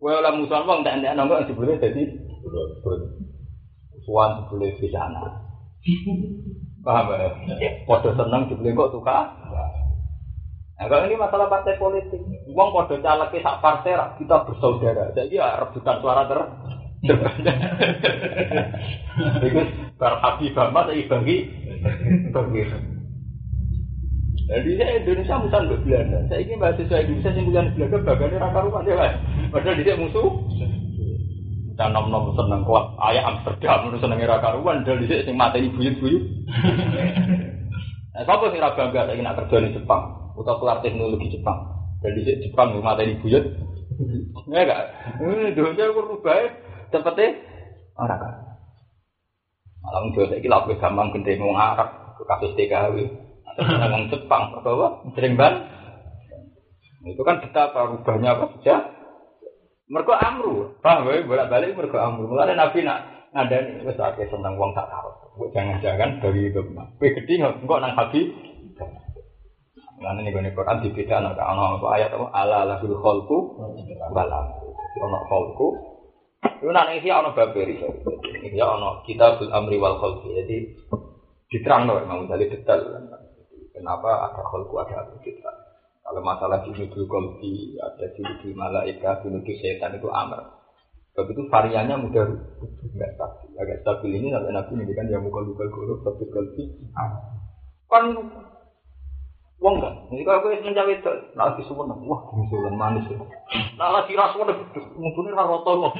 kowe ora musuhan wong tak ndak ndak sebule dadi suan sebule di sana. Paham ya? Padha seneng sebule kok suka Nah, kalau ini masalah partai politik, uang podo caleg sak partai kita bersaudara. Jadi ya rebutan suara ter Itu bar Habib Ahmad saya bagi bagi. Jadi saya Indonesia musuh ke Belanda. Saya ingin mahasiswa Indonesia yang kuliah Belanda bagiannya raka rumah kan. Padahal dia musuh. Dan nom nom seneng kuat ayah Amsterdam seneng raka rumah. Dan dia sing mata ini buyut buyut. Nah, siapa sing raga bangga saya nak kerja di Jepang atau kelar teknologi Jepang. Dan dia Jepang mata ini buyut. Ya enggak? Eh, dunia berubah. Cepetnya orang kan. Malah wong saya kira lebih gampang gede wong Arab kasus TKW. Atau wong Jepang apa? Sering ban. Itu kan betapa rubahnya apa saja. Mereka amru, paham ya? Bolak balik mereka amru. Mulai Nabi nak ngandani wes akeh tentang wong tak tahu. Jangan-jangan dari itu. Kowe gede kok nang habi. Karena ini gue Quran di beda anak anak ayat apa ala lahul kholku balam. Ono kholku itu nanti sih ono baberi, ya ono kita bil amri wal kholqi. Jadi diterang loh, memang dari detail. Kenapa ada kholku ada kita? Kalau masalah junudul kholqi, ada junudul malaika, junudul setan itu amr. Sebab itu variannya mudah nggak stabil. Agak stabil ini sampai nabi ini kan yang mukul mukul guru, kholqi. Kan wong gak? Nek aku wis njawi itu nek iso wah iso manis nek ala sira suwene mungkin ora roto wong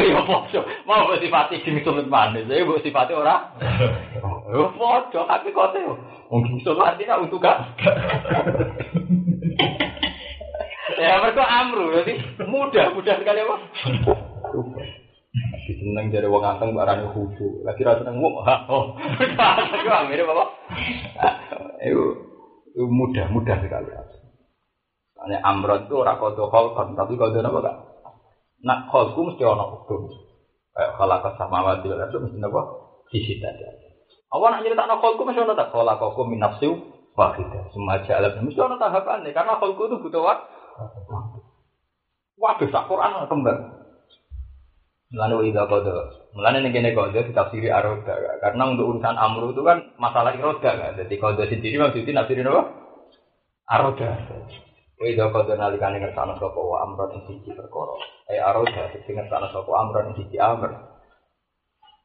yo poso. Mau wis sifate iki iso manis. Ya mbok sifate ora Ya poso. Tapi kote yo wong iso lan dina untuk gak? Ya mergo amru. Berarti mudah mudah sekali wong Seneng jadi wong anteng barangnya khusyuk. Lagi rasa seneng wong, oh, mirip apa? itu, itu mudah mudah sekali. Hanya amrod itu orang kau kan, tapi kau apa kan? Nak kholku mesti orang hukum. Kayak kalau sama wati itu mesti apa? Sisi tadi. Awak nak cerita nak kholku mesti orang tak kalau kau minafsiu wahidah. Semua jalan mesti ada tahapan karena kholku itu butuh waktu. Waduh, sak Quran kembang. Lalu ida kode, mulane nih kene kode ditafsiri aroda, karena untuk urusan amru itu kan masalah iroda kan, jadi kode sendiri maksudnya nafsirin apa? Aroda. Ida kode nalikane ngersana sapa wa amron ing siji perkara. Eh aroda sing ngersana sapa amron ing siji amr.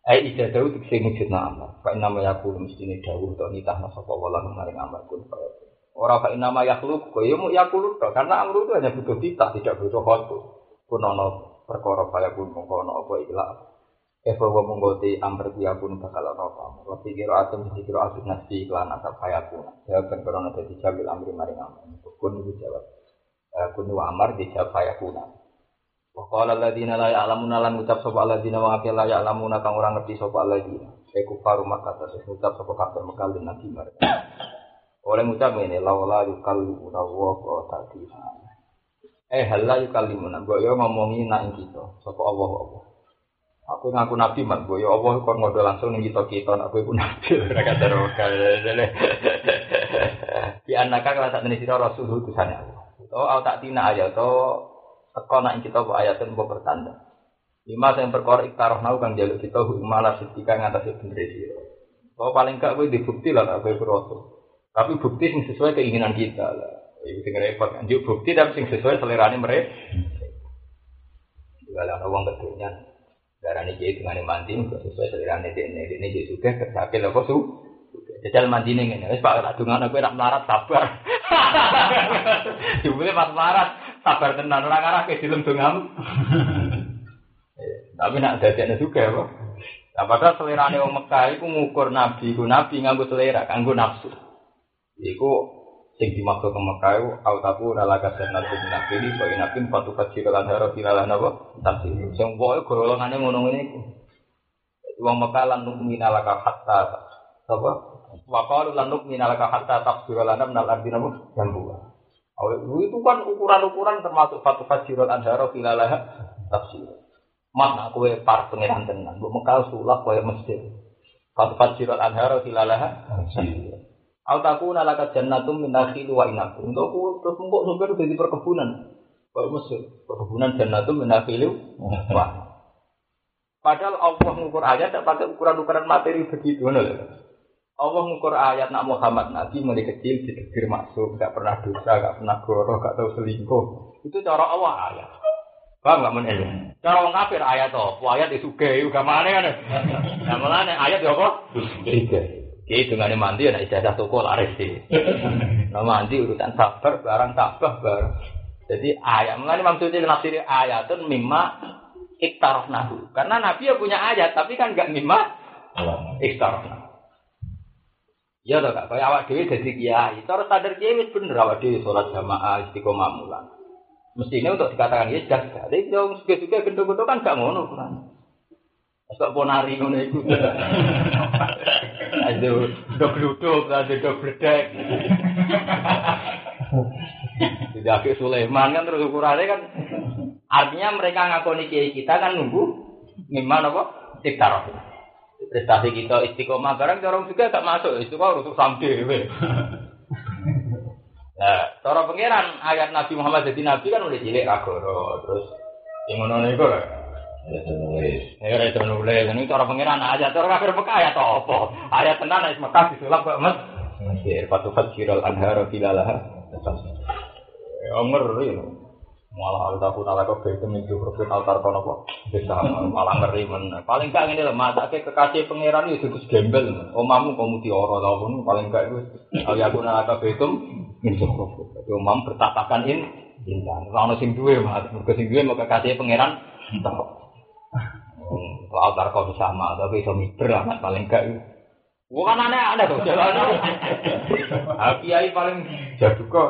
Eh ida dawu sing wujudna amr. Fa nama yakul mestine dawuh to nitahna sapa wala maring amr kun kaya. Ora fa nama yakhluk kok ya mu yakul karena amru itu hanya butuh titah tidak butuh khotu. Kunono perkara kaya pun mengkono apa ikhlas Eva wa menggoti amr dia pun bakal ana apa. Wa kira atum kira atum nasi iklan kaya pun. Jawab karena dadi jabil amri maring amr. Kun itu jawab. Kun amar dijawab kaya pun. Wa qala alladziina la ya'lamuna lan ucap sapa alladziina wa akil la ya'lamuna kang ora ngerti sapa alladziina. E kufaru Makkah terus ucap sapa kafir Mekah lan nabi. Oleh ngucap ini laula yukallu wa wa ta'ala. Eh hala yukalimuna, mbok yo ngomongi nak kita, sapa Allah Allah. Aku ngaku nabi mat, mbok yo Allah kon ngodo langsung ning kita kita nak kowe nabi ora kata rokal. Di anaka kala sak sira rasul utusane Allah. Oh au tak tina ayat to teko nak kita ayat mbok pertanda. Lima yang perkara iktaroh nau kang jaluk kita malah setika ngatasi bener sira. Oh paling gak kowe dibukti lah kowe proso. Tapi bukti yang sesuai keinginan kita lah. Itu sing repot kan. Bukti tapi sing sesuai selerane mereka. Juga ada uang ketunya. Darah ini jadi dengan mandi sesuai selerane ini. Ini jadi sudah kersakil apa su. Jajal mandi nih ini. Wes pak tak dungan aku nak melarat sabar. Jumlah pas melarat sabar tenan orang arah ke film dungam. Tapi nak dadeknya juga apa. Nah, padahal selerane wong Mekah iku ngukur nabi, ku nabi nganggo selera, kanggo nafsu. Iku sing dimaksud ke Mekah itu autaku nalaka senat bin nabi ini bagi nabi patu kecil kan harus tilalah nabo tapi sing boy golongannya ngono ini uang Mekah lan nukmin alaka hatta apa wakalu lan nukmin alaka hatta tafsir lana menal arti nabo yang buah itu kan ukuran-ukuran termasuk patu kecil anharo tilalah tafsir. Mana kue par pengiran tenan bu Mekah sulak kue masjid. Patu kecil anharo tilalah tafsir Al takuna laka jannatum min nakhil wa inab. Untuk aku terus mbok sumber jadi perkebunan. Kalau Mesir, perkebunan jannatum min nakhil wa. Padahal Allah mengukur ayat tidak pakai ukuran-ukuran materi begitu. Allah mengukur ayat nak Muhammad Nabi mulai kecil ditegir masuk, nggak pernah dosa, nggak pernah goroh, nggak tahu selingkuh. Itu cara Allah ayat. Paham nggak menel? Cara orang kafir ayat apa? Ayat disugai, juga mana kan? Nah mana ayat ya apa? Disugai. Jadi dengan mandi ya ijazah toko laris sih. Nah mandi urusan sabar barang tabah barang. Jadi ayat mengenai maksudnya nafsir ayat itu mimma iktarof nahu. Karena Nabi ya punya ayat tapi kan gak mimma iktarof nahu. Ya toh kak, kayak awak dewi jadi kiai. Cara sadar kiai bener awak dewi sholat jamaah istiqomah mulan. Mestinya untuk dikatakan ya jaga. Tapi yang suka-suka gendong-gendong kan gak ngono. Masuk ponari ngono iku. Ada dok duduk, ada dok berdek. Tidak ke Sulaiman kan terus ukurannya kan. Artinya mereka ngakoni kiai kita kan nunggu gimana apa? Tiktar. Prestasi kita istiqomah barang orang juga gak masuk. Itu kok untuk sampai. Nah, cara pangeran ayat Nabi Muhammad jadi nabi kan udah cilik agoro terus yang ngono niku itu nulis. Ya itu nulis. Ini cara pengiran aja. Cara kafir Mekah ya apa? Ayat tenan ayat Mekah disulap kok Mas. Mesir patu fajiral anhara filalah. Ya ngeri lho. Malah al tahu nala kok itu minggu profit altar kono kok. Bisa malah ngeri men. Paling gak ngene lho matake kekasih pangeran itu Gus gembel. Omamu kamu dioro ta pun paling gak iku aliyaku nala kok itu minggu profit. Tapi omam bertatakan in intan. Ora ono sing duwe, Mas. Mergo sing duwe mau kekasih pangeran. Entah Soal tarko sama, tapi iso miber amat paling gak. Bukan aneh aneh tuh jalan. Kiai paling jadu kok.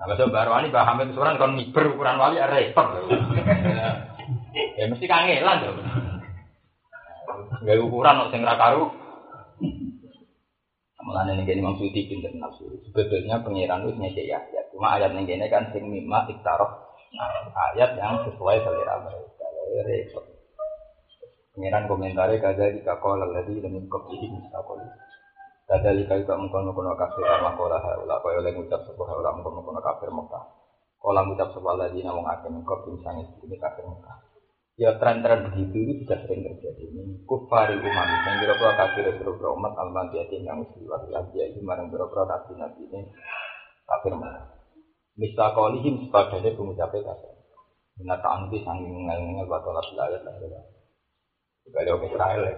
Nah, so baru ini Mbak Hamid seorang kon miber ukuran wali ya repot. Ya mesti kangelan tuh. Gak ukuran kok sing ra karu. Mulane ning Imam Suyuti pinter nafsu. Sebetulnya pangeran wis nyekek ya. Cuma ayat ning kene kan sing mimma iktaroh. ayat yang sesuai selera mereka. Repot. Pengiran komentari kada jika kau lagi dan mengkopi mustaqol. Kadalika juga mengkono-kono kafir makola haula kaya oleh ngucap sebuah haula mengkono-kono kafir Mekah. Kala ngucap sebuah lagi namung akeh mengko pinsang ini kafir Mekah. Ya tren-tren begitu itu juga sering terjadi. Ini kufari umat yang kira-kira kafir kira-kira umat al-madiyati yang mesti wakil ya itu marang kira-kira nabi nabi ini kafir Mekah. Mista kolihim sepadanya pengucapnya kafir. Bina ta'anti sanging ngal-ngal batolah bilayat lah. Kali orang Israel ya.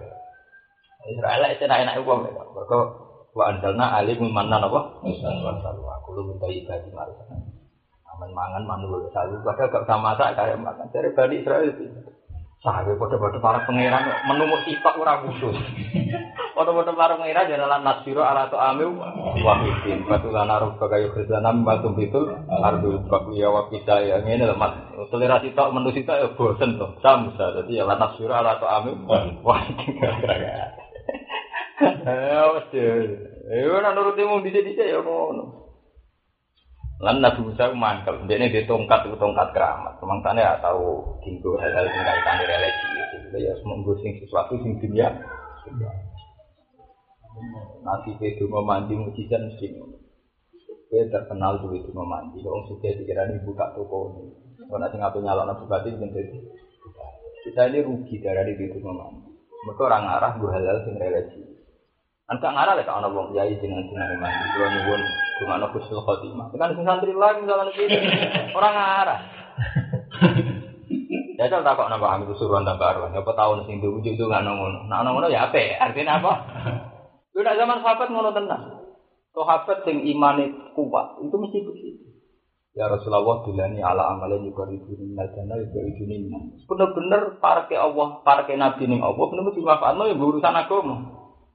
Israel itu enak-enak uang ya. Mereka wa anzalna alim manan apa? Wasalu aku lu minta ibadah mari. Aman mangan manul salu padahal gak usah masak kare makan. Dari Bani Israel itu. Sahabat pada-pada para pangeran menu mung sitok ora khusus. Pada-pada para pangeran jalan nasiro ala to amil wahidin. Batulan aruf kaya khrizana batu bitul ardu bakuya wa ya ngene lho Mas. Selera sitok menu sitok ya bosen to. Samsa dadi ya nasiro ala to amil wahidin. Eh wis. Eh ora nuruti mung dhisik-dhisik ya ngono. Lan Nabi Musa mangkel, dia ini tongkat itu tongkat keramat. Kemangsane ya tahu tinggu hal-hal yang kaitan religi. Jadi ya semua sesuatu sing dunia. Nanti itu mau mandi mujizat mesti Dia terkenal tuh itu mau mandi. Suka dikira ini buka toko. Kalau nanti ngapain nyalon nabi bati menjadi kita ini rugi dari itu mau mandi. Mereka orang arah gue halal sing religi. Angka ngarah lek ana wong kiai jenengan jenengan mandi. Kulo nyuwun gimana kusul khotimah. Kan sing santri lagi misalnya iki orang ngarah. Ya tak kok napa kami suruhan tak baru. Apa tahun sing diwujud itu nggak ngono. Nah ngono ya apa? Artinya apa? Lu nak zaman sahabat ngono tenang. Sahabat sing imane kuat itu mesti begitu. Ya Rasulullah dilani ala amalnya juga ribu minal juga ribu Bener-bener parke Allah, parke Nabi ning Allah, bener-bener dimanfaatno ya urusan agama.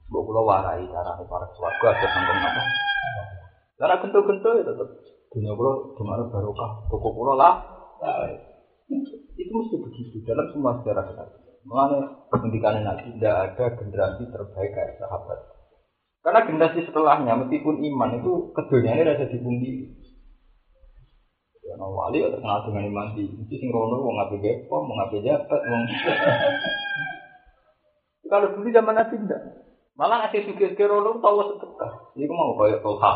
Mbok kula warai carane para swarga aja sangkong apa. Cara gento-gento ya tetep dunia kula di mana barokah, toko kula lah. Itu mesti begitu dalam semua sejarah kita. Mengenai pendidikan Nabi tidak ada generasi terbaik kayak sahabat. Karena generasi setelahnya meskipun iman itu keduniaannya rasa dipundi. Ya wali atau kenal dengan iman di mesti sing rono wong ngapain gepom, wong ngapain jabat, wong Kalau dulu zaman Nabi tidak. Malah ngasih suge-suge rono tahu sedekah. Ini mau kayak Tolha.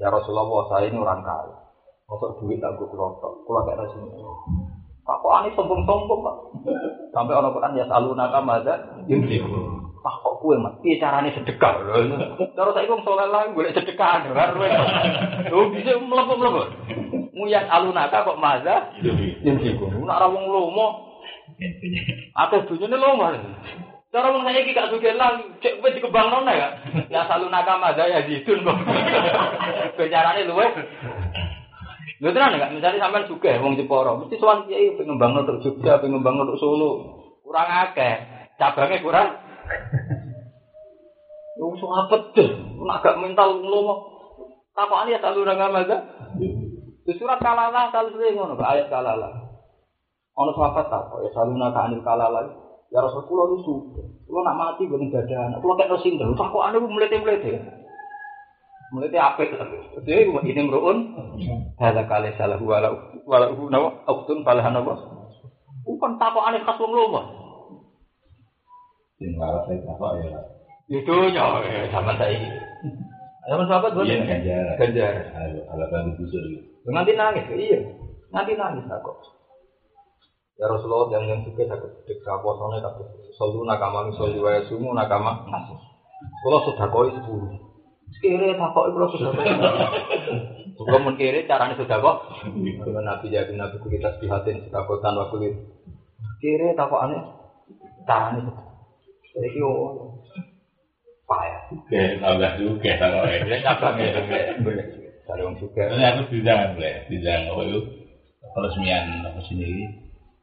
Ya Rasulullah saya ini orang kaya. Masuk duit tak gue kelotok. Kulo kayak sini. Pak kok ani sombong-sombong pak. Sampai orang Quran ya selalu nakam ada. Pak kok kue mas? Iya caranya sedekah. Terus saya ngomong soal lain gue sedekah. Lu bisa melepuk melepuk. Muyat alunaka kok maza? Yang sih gue. Nak rawong lomo. Atau dunia lomo. Cara wong saya gak suka lah, cek wis dikembang nona ya. Ya selalu nakam ada ya zitun kok. Bicarane luwe. Lho tenan enggak? Misalnya sampean suka wong Jepara, mesti sowan kiai pengen bangun untuk Jogja, pengen bangun untuk Solo. Kurang akeh, cabangnya kurang. Wong so apet deh, nak gak mental nglomo. Takokane ya selalu nakam ada. Di surat kalalah kalau sering ngono, ayat kalalah. Ono sahabat tak, ya selalu nakam kalalah. Ya Rasul kula nu suka. Kula nak mati gue dada anak. Kula kayak sinten. Tak kok ane melete-melete. Melete apik. Jadi ini meruun. Hada kali salah wala wala nawa autun palahan apa? Bukan takok ane khas wong lomo. Sing larat saya apa ya? Itu nyawa zaman saya. Zaman sahabat gue. Iya ganjar. Ganjar. Ala kan busur. Nanti nangis. Iya. Nanti nangis aku. Ya Rasulullah yang yang suka sakit sedek kaposone tapi solu nakama misoli wa sumu nakama masih. Kalau sudah koi sepuluh. Sekira tak koi kalau sudah koi. Kalau mun kiri caranya sudah kok. Dengan Nabi jadi Nabi kita sihatin sudah kotan waktu itu. Kiri tak kok aneh. Caranya Jadi yo payah. Oke, tambah juga sama ya. Tambah ya. Kalau yang suka. Ini aku tidak boleh, tidak apa itu? Peresmian apa sendiri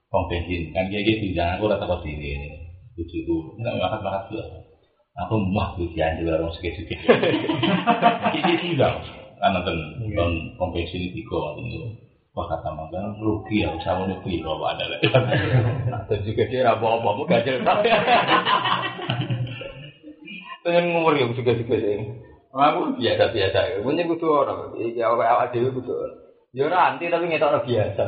pom bensin kan kayak gitu jangan aku rata kau sini ini. Tujuku nggak makan makan juga aku mah tuh jangan juga orang suka suka ini tidak kan nonton nonton bensin itu kok itu wah kata makan rugi ya usah mau nuki kalau ada lah dan juga dia apa apa mau gajel pengen ngumur yang suka suka sih aku biasa biasa punya kudu ya awal awal dewi kudu ya nanti tapi ngetok biasa.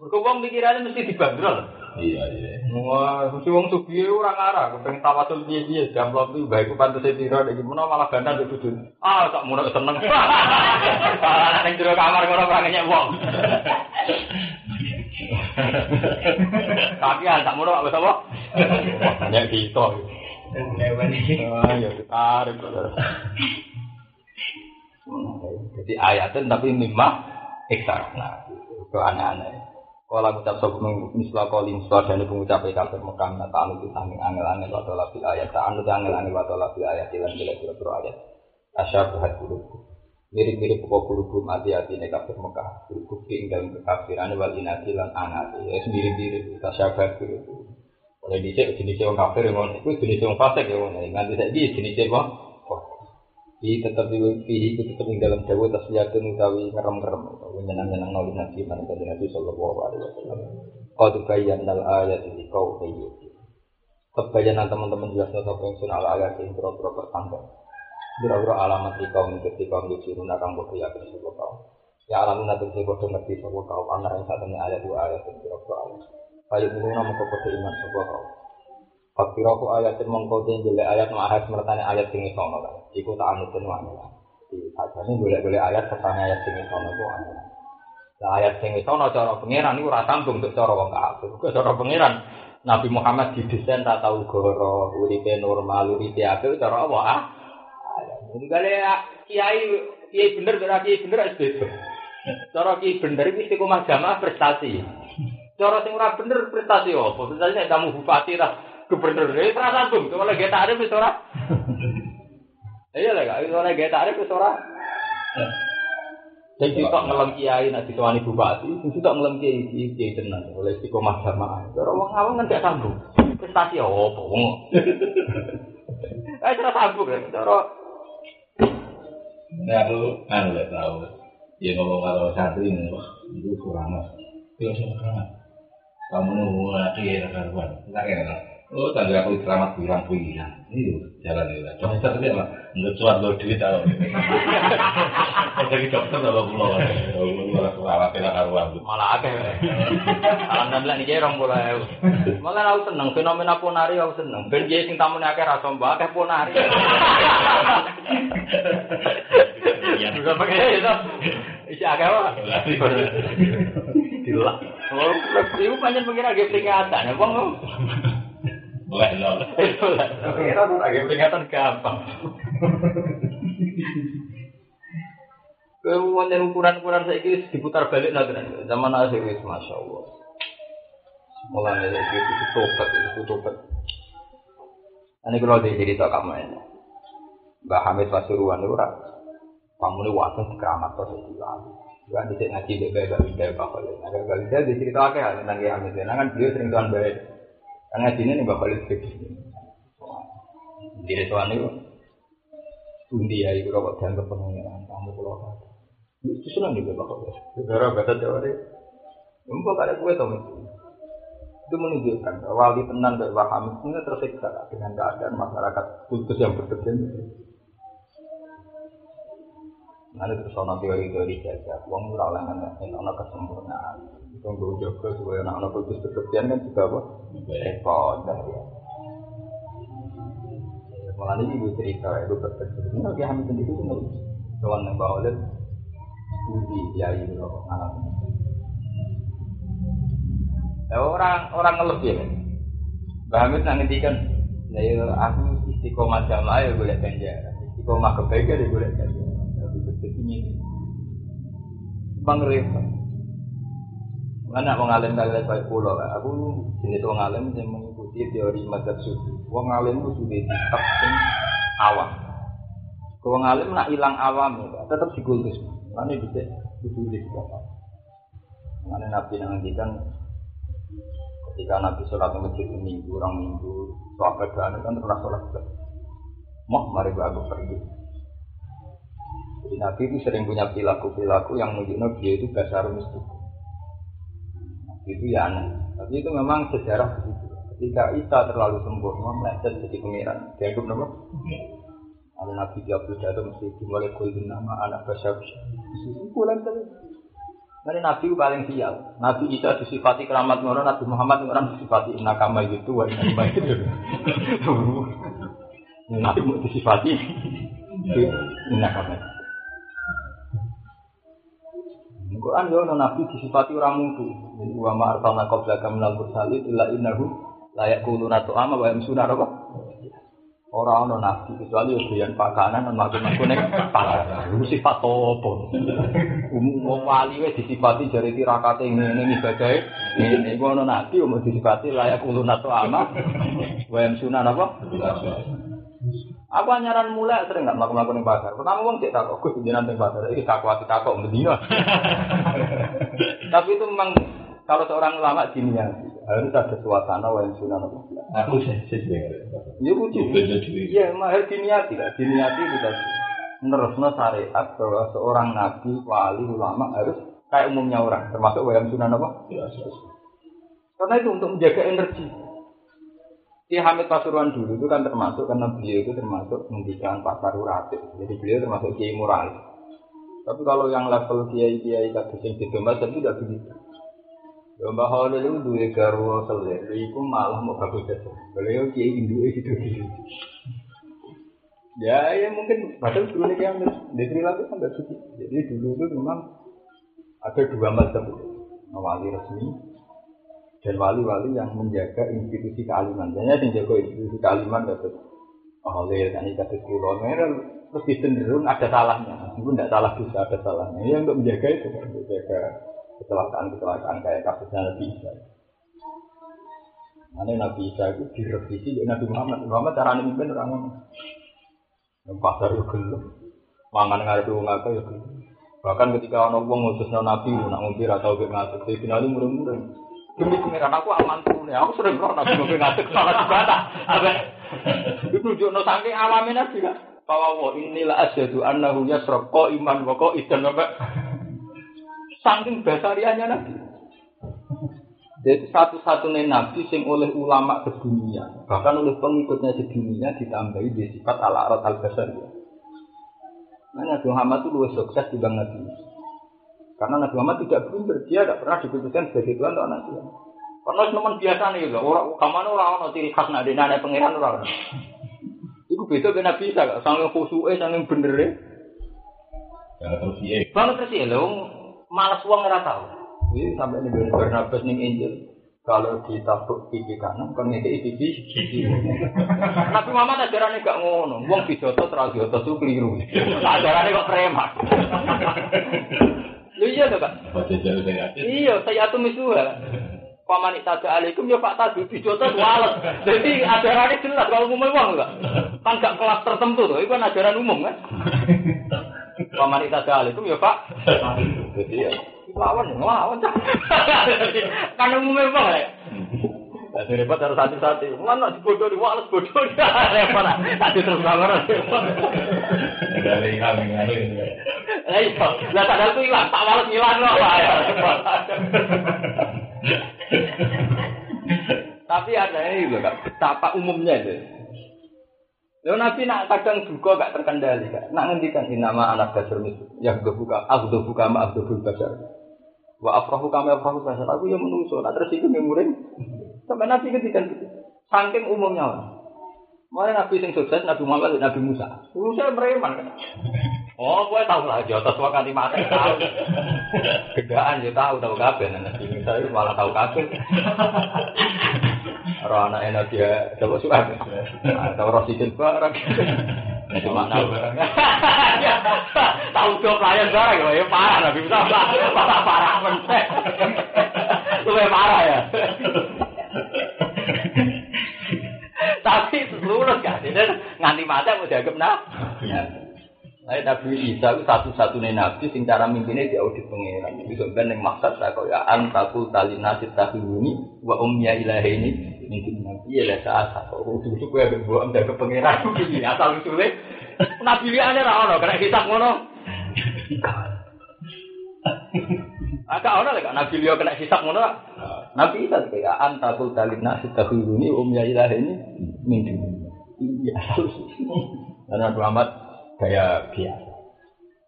Mergo wong pikirane mesti dibanderol. Iya, iya. Wah, mesti wong sugih ora ngarah, kepengen tawasul piye-piye, jamplok iki bae ku pantese piro nek gimana malah gandang ndek bojo. Ah, tak munek seneng. Malah ning jero kamar ngono ora ngenyek wong. Kakian tak munek apa apa? Banyak kita. Ah, ya ditarik. Jadi ayatnya tapi mimah ekstra. Nah, itu aneh-aneh. Kalau ngucap sok misla kali misla dan pengucap kafir Mekah nata anu kita angin angel angel atau lapi ayat. Tak anu angel angel atau lapi ayat ilan bila bila ayat. Asyar berhat bulu mirip mirip pokok bulu mati hati nih kafir Mekah. Bulu tinggal kekafiran wal inati lan anati ya mirip mirip asyar berhat bulu oleh dicek jenis orang kafir yang itu jenis orang fasik ya nganti saya jenis apa Di tetap di fihi itu tetap di dalam dawa tasliyatun utawi ngerem-ngerem utawi nyenang-nyenang noli nabi mana kanjeng Nabi sallallahu alaihi wasallam. Qad bayyana al-ayat li qaumi Kebayanan teman-teman jelas yang sun ala ayat yang pura-pura pertanda. Biro-biro alamat di kaum ketika kaum dicurun akan berkriya ke sebuah kaum. Ya alamun nanti saya bodoh ngerti sebuah kaum. Anak yang satunya ayat dua ayat yang pura-pura ayat. Kayu minuna mengkau iman sebuah kaum. Fakiraku ayat yang mengkau jele ayat mahas mertanya ayat tinggi sono kan. Iku tak anutin wani lah. Di sajane boleh-boleh ayat sertanya ayat tinggi sono itu anu. Nah ayat tinggi sono cara pengiran itu rasa sambung untuk cara wong kafir. Ke cara pengiran Nabi Muhammad didesain tak tahu goro, uripe normal, uripe apa, cara apa ah? Jadi kali kiai kiai bener berarti kiai bener harus beda. Cara kiai bener itu istiqomah jamaah prestasi. Cara sing ora bener prestasi apa? Prestasi nek kamu bupati lah gubernur ini perasaan bung kalau tarif itu ora iya lah kak kalau lagi tarif itu ora jadi kita ngelam kiai nanti tuan ibu bupati itu tak ngelam kiai kiai tenang oleh istiqomah jamaah orang orang awam kan gak sambung prestasi apa wong eh cara sambung kan cara Nah, aku kan nggak tahu. Ya ngomong kalau santri itu kurang mas. Itu kurang. Kamu nunggu lagi ya karuan. Enggak ya, Oh, tangga aku keramat bilang bilang. Ini jalan ini. Dokter tapi apa? Nggak cuan lo duit tau. Jadi dokter kalau pulau pulau keramat tidak karuan. malah akeh. Alhamdulillah nih orang mulai. Malah aku seneng fenomena ponari aku seneng. Ben jadi sing tamu akeh rasa mbak akeh ponari. Iya. Juga pakai itu. Isi akeh apa? Dilak. Oh, ibu panjang pengira agak peringatan ya, bang. Mulai nol. Itu lah. Pengira tuh agak peringatan gampang. Kemudian ukuran-ukuran saya ini diputar balik nanti zaman akhir itu masya Allah. Mulai dari itu itu tobat itu tobat. Ini kalau dia cerita kamu ini, Mbak Hamid Pasuruan itu rak, kamu ini waktu di keramat tuh jadi lalu. Gak bisa ngaji bebek bisa Mbak Khalid. Nah, Mbak Khalid dia cerita apa ya tentang Kiai Hamid. Nah kan beliau sering tuan baik. Karena ngaji ini Mbak Khalid begini. Jadi tuan itu, Undi ya, itu kok dianggap pengenalan kamu pulau itu senang juga Mbak Khalid. Gara bahasa Jawa deh. Mbak ada kue tau itu menunjukkan bahwa wali tenan dari Waham itu tersiksa dengan keadaan masyarakat kultus yang berbeda. Nanti terus ono teori-teori jaga, uang murah lah kan, ono kesempurnaan. Itu gue jaga supaya anak-anak kultus berlebihan kan juga apa? Repot dah ya. Malah ini gue cerita, itu berpikir. Ini lagi hamil sendiri itu nulis. Kawan yang bawa lihat, studi ya itu anak Ya, orang orang ngelebih ya. Mbak Hamid nang ngendikan, "Ya aku istiqomah jamaah ya golek ganjaran. Istiqomah kebaikan ya golek ganjaran." Ini. Repot. Mana mau ngalim kali kayak pulau kan? Aku jenis wong ngalim yang mengikuti teori madzhab sufi. Wong ngalim itu sudah tetap awam. Wong ngalim nak hilang awam ya, tetap dikultus. Mana bisa ditulis apa? Mana nabi ngendikan ketika Nabi sholat masjid minggu, orang minggu, sahabat dan kan pernah sholat Mau mari aku pergi. Jadi Nabi itu sering punya perilaku-perilaku yang menunjukkan dia itu dasar mistik. Itu ya aneh. Tapi itu memang sejarah begitu. Ketika Isa terlalu sempurna, meleset jadi pengiran. Dianggap nama? Ada Nabi dia berjatuh mesti dimulai kulin nama anak Itu bulan tadi. Nanti Nabi itu paling sial. Nabi Isa disifati keramat ngono, Nabi Muhammad orang disifati nakama gitu, wa nakama gitu. Nabi mau disifati nakama. Quran yo Nabi disifati orang mungku. Jadi wa ma arsalna qablaka minal mursalin illa innahu la yaquluna ta'ama wa yamsuna apa? Orang ono nabi kecuali ujian pakanan dan makan-makan nek pakanan. Itu sifat apa? Umum wali wis disifati jari tirakate ngene ibadahe. Ngene iku ono nabi umum disifati layak ulun atau ama. Wayam sunan apa? Aku nyaran mulai sering nggak melakukan yang pasar. Pertama uang cek takut, gue jenengan yang pasar. Ini takut hati takut medina. Tapi itu memang kalau seorang ulama diniati harus ada suasana wa sunan? Aku sih. Ya lucu. Iya, mahal diniati lah. Diniati itu tadi. Menerusnya syariat bahwa seorang nabi, wali, ulama harus kayak umumnya orang, termasuk wayang sunan apa? Karena itu untuk menjaga energi. Ki Hamid Pasuruan dulu itu kan termasuk karena beliau itu termasuk mendidikan pasar uratif. Jadi beliau termasuk kiai moralis. Tapi kalau yang level kiai kiai kados yang di Dombas itu tidak begitu. Mbah Holil itu dua garwa selir, itu malah mau bagus saja. Beliau kiai Hindu itu gitu. Ya, ya mungkin padahal dulu nih yang di Sri Lanka kan suci. Jadi dulu itu memang ada dua macam wali resmi dan wali-wali yang menjaga institusi kealiman. Jadi yang jaga institusi kealiman dapat Holil kan ikat kulo, terus cenderung ada salahnya. Meskipun tidak salah bisa ada salahnya. Yang untuk menjaga itu, untuk menjaga kecelakaan-kecelakaan kayak kasusnya Nabi Isa. Mana Nabi Isa itu direvisi dari Nabi Muhammad. Muhammad cara memimpin orang. Yang pasar itu gelap, mangan ngarep wong akeh ya. Bahkan ketika orang wong ngutusno Nabi, nak ngombe ra tau ngatur, saya finali murung-murung. Demi pangeran aku aman tuh aku sering roh Nabi ngombe ngatur salah tak. Itu tunjukno saking alame Nabi kan. Bahwa wa inilah asyhadu annahu yasraq iman wa qaidan wa Saking basarianya Nabi. Jadi satu-satunya Nabi yang oleh ulama sedunia, bahkan oleh pengikutnya sedunia ditambahi di sifat ala arat al basariyah. Nah, Nabi Muhammad itu lebih sukses dibanding Nabi Karena Nabi Muhammad tidak pinter, dia tidak pernah diputuskan sebagai Tuhan atau Nabi. Karena teman biasa nih, orang kamar orang orang ciri khas nade nade pangeran orang. Iku beda dengan Nabi Isa, khusyuk, sangat bener ya. Jangan terus iya. Banget terus ya, malas uang nggak tahu. Ini sampai nih Barnabas nih Injil. Kalau ditabuk pipi kanan, kan ngeke pipi kiri. Nabi Muhammad ajarannya gak ngono. Wong bijotos ra bijotos itu keliru. Ajarannya kok preman. Lu iya jauh saya. Iya, saya tuh misuha. Paman tada alaikum ya Pak Tadu bijotos wales. Jadi ajarannya jelas kalau umum uang enggak. Kan gak kelas tertentu tuh, itu kan ajaran umum kan. Paman tada alaikum ya Pak. Jadi ya lawan lawan kan umumnya bang ya Tapi repot harus hati-hati. Mana bodoh di walas bodoh di repot. Tadi terus bangun. Dari kami ngadu. Eh iya, lah sadar tuh hilang. Tak walas hilang loh. Tapi ada ini juga. Betapa umumnya itu. Lalu Nabi nak kadang juga gak terkendali kak. Nak ngendikan ini nama anak dasar itu. Yang buka, aku buka ma aku basar. Wa afrahu kami afrahu basar. Aku yang menungso. Nak terus itu ngemurin. Sampai Nabi ngendikan gitu. Saking umumnya orang. Mana Nabi sing sukses Nabi Muhammad Nabi Musa. Musa preman kan. Oh, gue tahu lah, jotos waktu mati tahu. Gedaan dia tahu tahu kabeh Nabi Musa itu malah tahu kabeh. Roh anak enak dia coba suka. Tahu rosikin barang. Cuma tahu barang. Tahu job layan barang ya parah Nabi Musa parah parah mentek. Lu parah ya. Tapi lulus kan, nganti mati mau dianggap nah. Nah, Nabi Isa itu satu-satunya nabi sing cara mimpinnya di audit pengiran. Itu sebenarnya yang maksud saya kau ya antakul tali nasib tahuni wa umnya ilahi ini mungkin nabi ya lah saat satu. Udah itu gue buang dari pengiran. Ini asal usulnya. Nabi liane rawon, kena kitab ngono. Agak ono lek nabi liya kena hisab ngono. Nabi Isa kayak antakul tali nasib tahuni umnya ilahi ini mungkin. Iya. Karena Muhammad gaya biasa.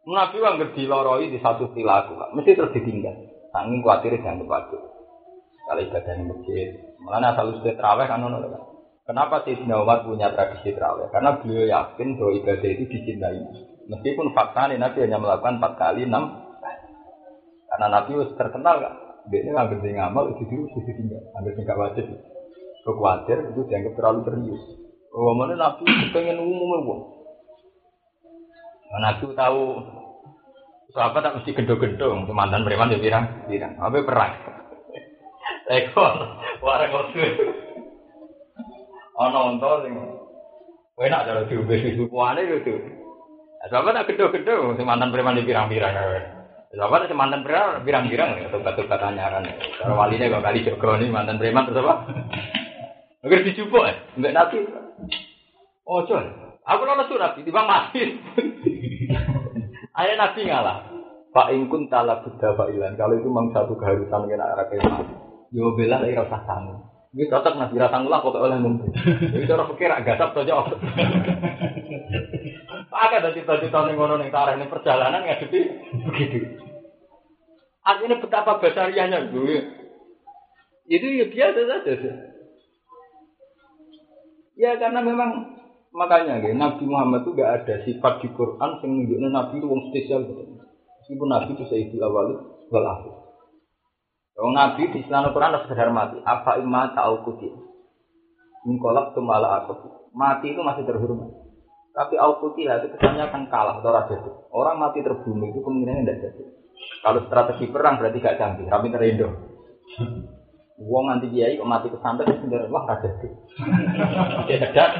Nabi kan ngerti loroi di satu perilaku, mesti terus ditinggal. Sanging khawatir jangan waduh. Kalau ibadah di masjid, malah asal ustaz terawih kan kan. Kenapa sih Umar punya tradisi terawih? Karena beliau yakin bahwa ibadah itu dicintai. Meskipun fakta Nabi hanya melakukan empat kali enam karena Nabi terkenal kan. Dia ini nggak gede ngamal itu dulu sisi tinggal, ambil tinggal wajib. Kekuatir itu dianggap terlalu serius. Oh mana Nabi pengen umum. Nah, Nabi tahu sahabat tak mesti gendong-gendong, mantan preman ya pirang, pirang. Apa perang? Ekor, warang kotor. Ono onto sing enak cara diombe susuane gitu. Sahabat tak gendong-gendong, mantan preman ya pirang-pirang. Sahabat itu mantan preman pirang-pirang ya, tobat-tobat anyaran. Kalau walinya kok kali Joko ini mantan preman terus apa? Agar dijupuk ya, enggak nabi. Oh, John. Aku nonton surat, di bang mati. Ayah nabi ngalah. Pak Ingkun tala buddha Pak Ilan. Kalau itu memang satu keharusan kena arah kema. Yo bela lagi rasa tamu. Ini cocok nabi rasa ngulah kok oleh mungkin. Jadi cara pikir agak gasap saja. Pakai dari cita-cita nih ngono nih tarah ini perjalanan ngadepi begitu. Artinya betapa besarnya gue. Itu ya biasa saja. Ya karena memang makanya gitu, Nabi Muhammad itu gak ada sifat di Quran yang menunjukkan Nabi itu wong spesial. Meskipun Nabi itu sayyidul awal wal akhir. Kalau Nabi di Islam Quran harus sekedar mati. Apa imma ta'au kuti. Mingkolak tumala aku. Mati itu masih terhormat. Tapi aukuti itu kesannya akan kalah atau raja itu. Orang mati terbunuh itu kemungkinan tidak jadi. Kalau strategi perang berarti gak canggih, tapi terindo. Wong nanti kiai kok mati kesantet sendiri wah kada itu. Ya cedak.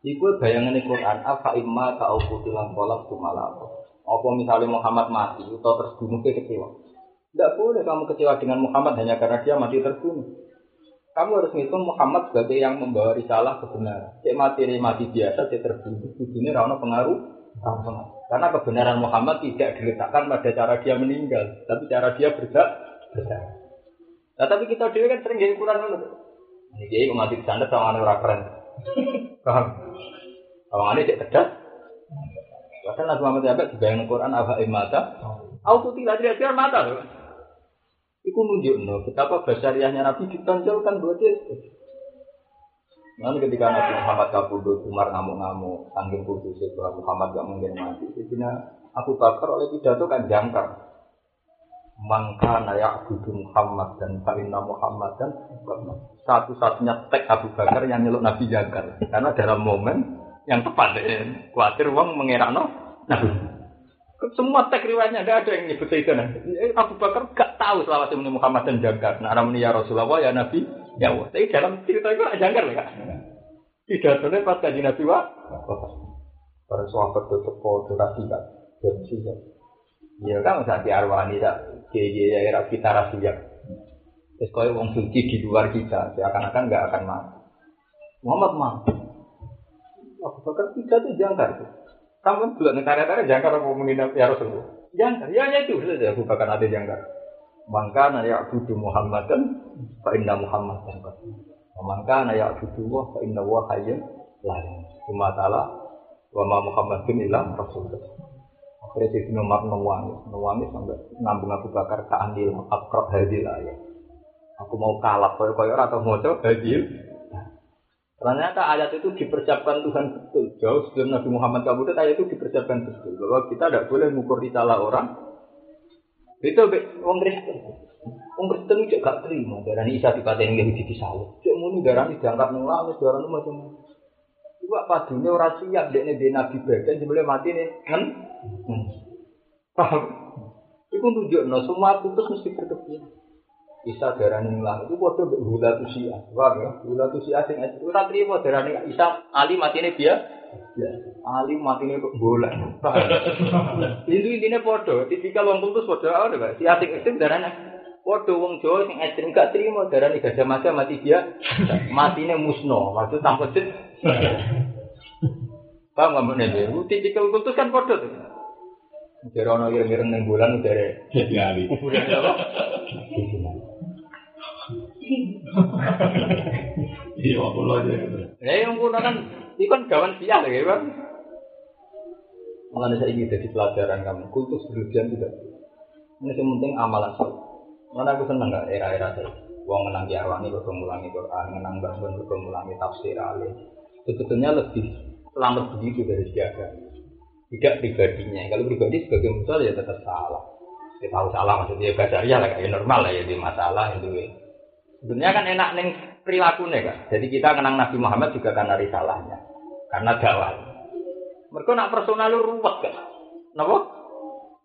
Iku bayangan Quran apa imma ka aku tilang kolak tumala apa. Apa misalnya Muhammad mati atau terbunuh ke kecewa. Tidak boleh kamu kecewa dengan Muhammad hanya karena dia mati terbunuh. Kamu harus ngitung Muhammad sebagai yang membawa risalah kebenaran. Cek mati ini mati biasa, cek terbunuh. Ini rana pengaruh karena kebenaran Muhammad tidak diletakkan pada cara dia meninggal, tapi cara dia berdak berdak. Nah, tapi kita dewi kan sering jadi kurang dulu. Ini jadi mati di sana sama orang keren. Paham? Kalau ini cek cerdas. Bahkan Nabi Muhammad Yabek dibayang Quran apa imata. Auto tidak tidak mata. Iku nunjuk no, betapa basariahnya Nabi ditonjolkan buat. Nanti ketika Nabi Muhammad kabudut, Umar ngamuk-ngamuk, sanggih kudus itu Muhammad gak mungkin mati. Jadi Abu Bakar oleh pidato kan jangkar mangka nayak budu Muhammad dan Fa'inna Muhammad dan satu-satunya tek Abu Bakar yang nyeluk Nabi Jangkar karena dalam momen yang tepat eh, khawatir uang mengerakno Nabi semua tek riwayatnya ada ada yang nyebut itu eh, Abu Bakar gak tahu selawat ini Muhammad dan Jangkar nah namanya ya Rasulullah ya Nabi ya Allah tapi dalam cerita itu ada Jangkar ya tidak tahu pas kaji Nabi wa para sahabat itu kok durasi kan dan Ya kan usah diarwani tak kiai ya era kita rahasia. Terus kau wong suci di luar kita, seakan-akan nggak akan mati. Muhammad mati. Abu Bakar tiga itu jangkar. Kamu juga negara-negara jangkar menginap ya Rasulullah. Jangkar, ya hanya itu saja Abu Bakar ada jangkar. Maka naya abudu Muhammad dan Pak Indah Muhammad dan Maka naya abudu wa Pak Indah wa hayyun lain. Cuma taala wa ma Muhammadin ilah Rasulullah. Akhirnya si Umar nangis, nangis sampai nambung Abu Bakar ke andil akrab hadil ayat. Aku mau kalah koyo atau mau coba hadil. Ternyata ayat itu dipersiapkan Tuhan betul. Jauh sebelum Nabi Muhammad kabudut ayat itu dipersiapkan betul. Bahwa kita tidak boleh mengukur salah orang. Itu orang Kristen. Orang Kristen juga gak terima. Darah ini Isa dikatain Yahudi di sawah. Cek muni darah ini diangkat nangis, darah ini macam-macam. Coba padunya orang siap dia nih Nabi bagian sebelum mati nih kan Hmm. Paham? Itu tunjuk, no, semua putus mesti berkebian. Isa darah ngilang itu bodoh gula tusia, paham ya? Gula tusia sing itu tak terima darah nih Isa Ali mati nih dia, Ali mati nih bola, Itu intinya bodoh. Tipikal orang putus bodoh, ada nggak? Si asing itu darahnya Waduh wong Jawa sing ekstrim gak terima darah nih gajah mati mati dia mati nih musno maksud tanpa cit. Paham nggak nih? Tipikal putus kan bodoh tuh. Jadi ono ireng-ireng neng bulan dari Kuburan apa? Iya, aku lo aja. Ya yang kuno kan, itu kan gawan sial ya bang. Mengenai saya ini jadi pelajaran kamu, kultus berlebihan tidak. Ini yang penting amalan sih. Mana aku seneng gak era-era saya. Wong menang diarwani kok mengulangi Quran, menang bangun kok mengulangi tafsir alim. Sebetulnya lebih selamat begitu dari siaga. Tidak pribadinya. Kalau pribadi sebagai musuh ya tetap salah. Kita tahu salah maksudnya ya ya lah kayak normal lah ya di masalah itu. Sebenarnya kan enak neng perilakunya kan. Jadi kita kenang Nabi Muhammad juga karena risalahnya. Karena dakwah. Mereka nak personal lu ruwet kan. Napa?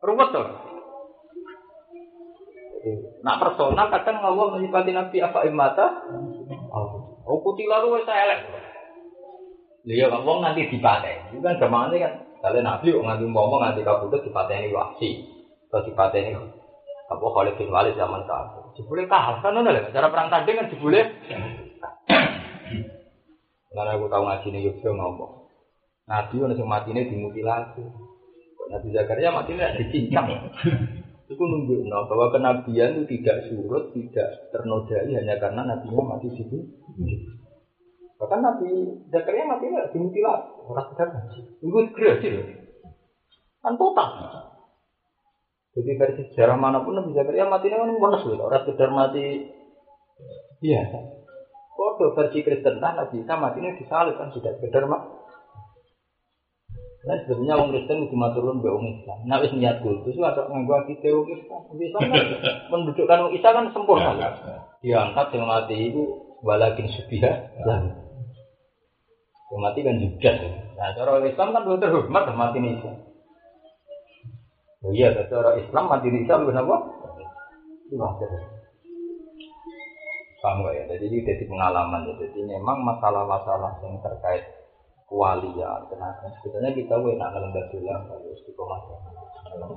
Ruwet tuh. Nak personal kadang Allah menyifati Nabi apa imata? Oh putih lalu saya elek. Lihat ngomong nanti dipakai. Itu kan ini kan. Kalau Nabi nganti ngomong nganti kabudut dipateni wasi. Atau dipateni apa Khalid bin Walid zaman kafir. Jebule kalah kan ngono lho. Cara perang tanding kan jebule. Karena aku tahu ngaji nih Yogyo ngomong. Nabi ono sing matine dimutilasi. Nabi Zakaria matine dicincang. Itu nunjuk bahwa kenabian itu tidak surut, tidak ternodai hanya karena nabinya mati situ. Bahkan Nabi Zakaria mati tidak dimutilasi, orang tidak mati. Itu segera sih Kan total. Jadi versi sejarah mana pun Nabi Zakaria ini kan bonus loh, orang sekedar mati biasa. Kode versi Kristen kan Nabi Isa mati ini disalib kan tidak sekedar mati. Nah sebenarnya orang Kristen itu turun be orang Islam. Nah wis niat kultus ada nganggo kita orang Islam. Islam kan mendudukkan orang Islam kan sempurna. Diangkat yang mati itu walakin subiha lah. Yang mati kan juga. Nah cara Islam kan terhormat mati Islam. Oh iya, cara Islam mati ini Islam kenapa? Itu wajar. Paham ya? Jadi ini jadi pengalaman ya. Jadi memang masalah-masalah yang terkait kewalian tenaga sebetulnya kita enak dalam dalam kalau istiqomah dalam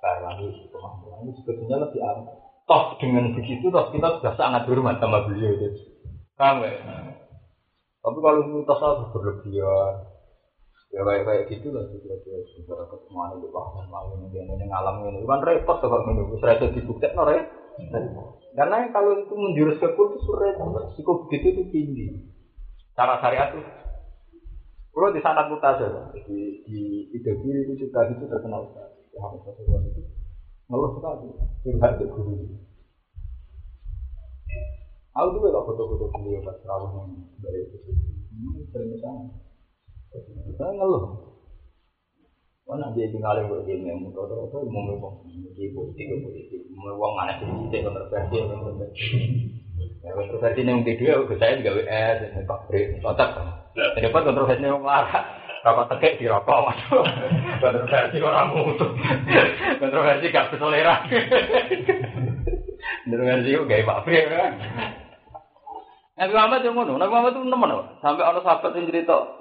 karena istiqomah ini sebetulnya lebih aman toh dengan begitu toh kita sudah sangat hormat sama beliau itu kamu ya tapi kalau kita sangat berlebihan ya kayak kayak gitu lah gitu aja sebenarnya ketemuan itu bahkan mau ini ini ngalam ini kan repot tuh kalau menunggu serasa dibuktikan no karena kalau itu menjurus ke kultus repot sikap begitu itu tinggi cara syariat itu kalau di sana saja, di di ide kiri itu juga itu terkenal sekali. Ya, harus satu itu ngeluh sekali, curhat ke guru. Aku juga gak foto-foto beliau pas rawuh yang dari itu. Sering sana. Saya ngeluh. Mana dia tinggal yang berdiri yang muka itu mau ngomong di politik politik, mau uang mana sih kita kontroversi kontroversi. Ya kontroversi yang kedua, saya juga WS, Pak Bri, cocok. Pun kontroversi yang marah. Rokok tegek di rokok. Kontroversi orang mutu. Kontroversi gak berselera. Kontroversi itu gaya Pak Fri. Kan? Nabi Muhammad yang ngono, Nabi Muhammad itu nemen Sampai ada sahabat yang cerita,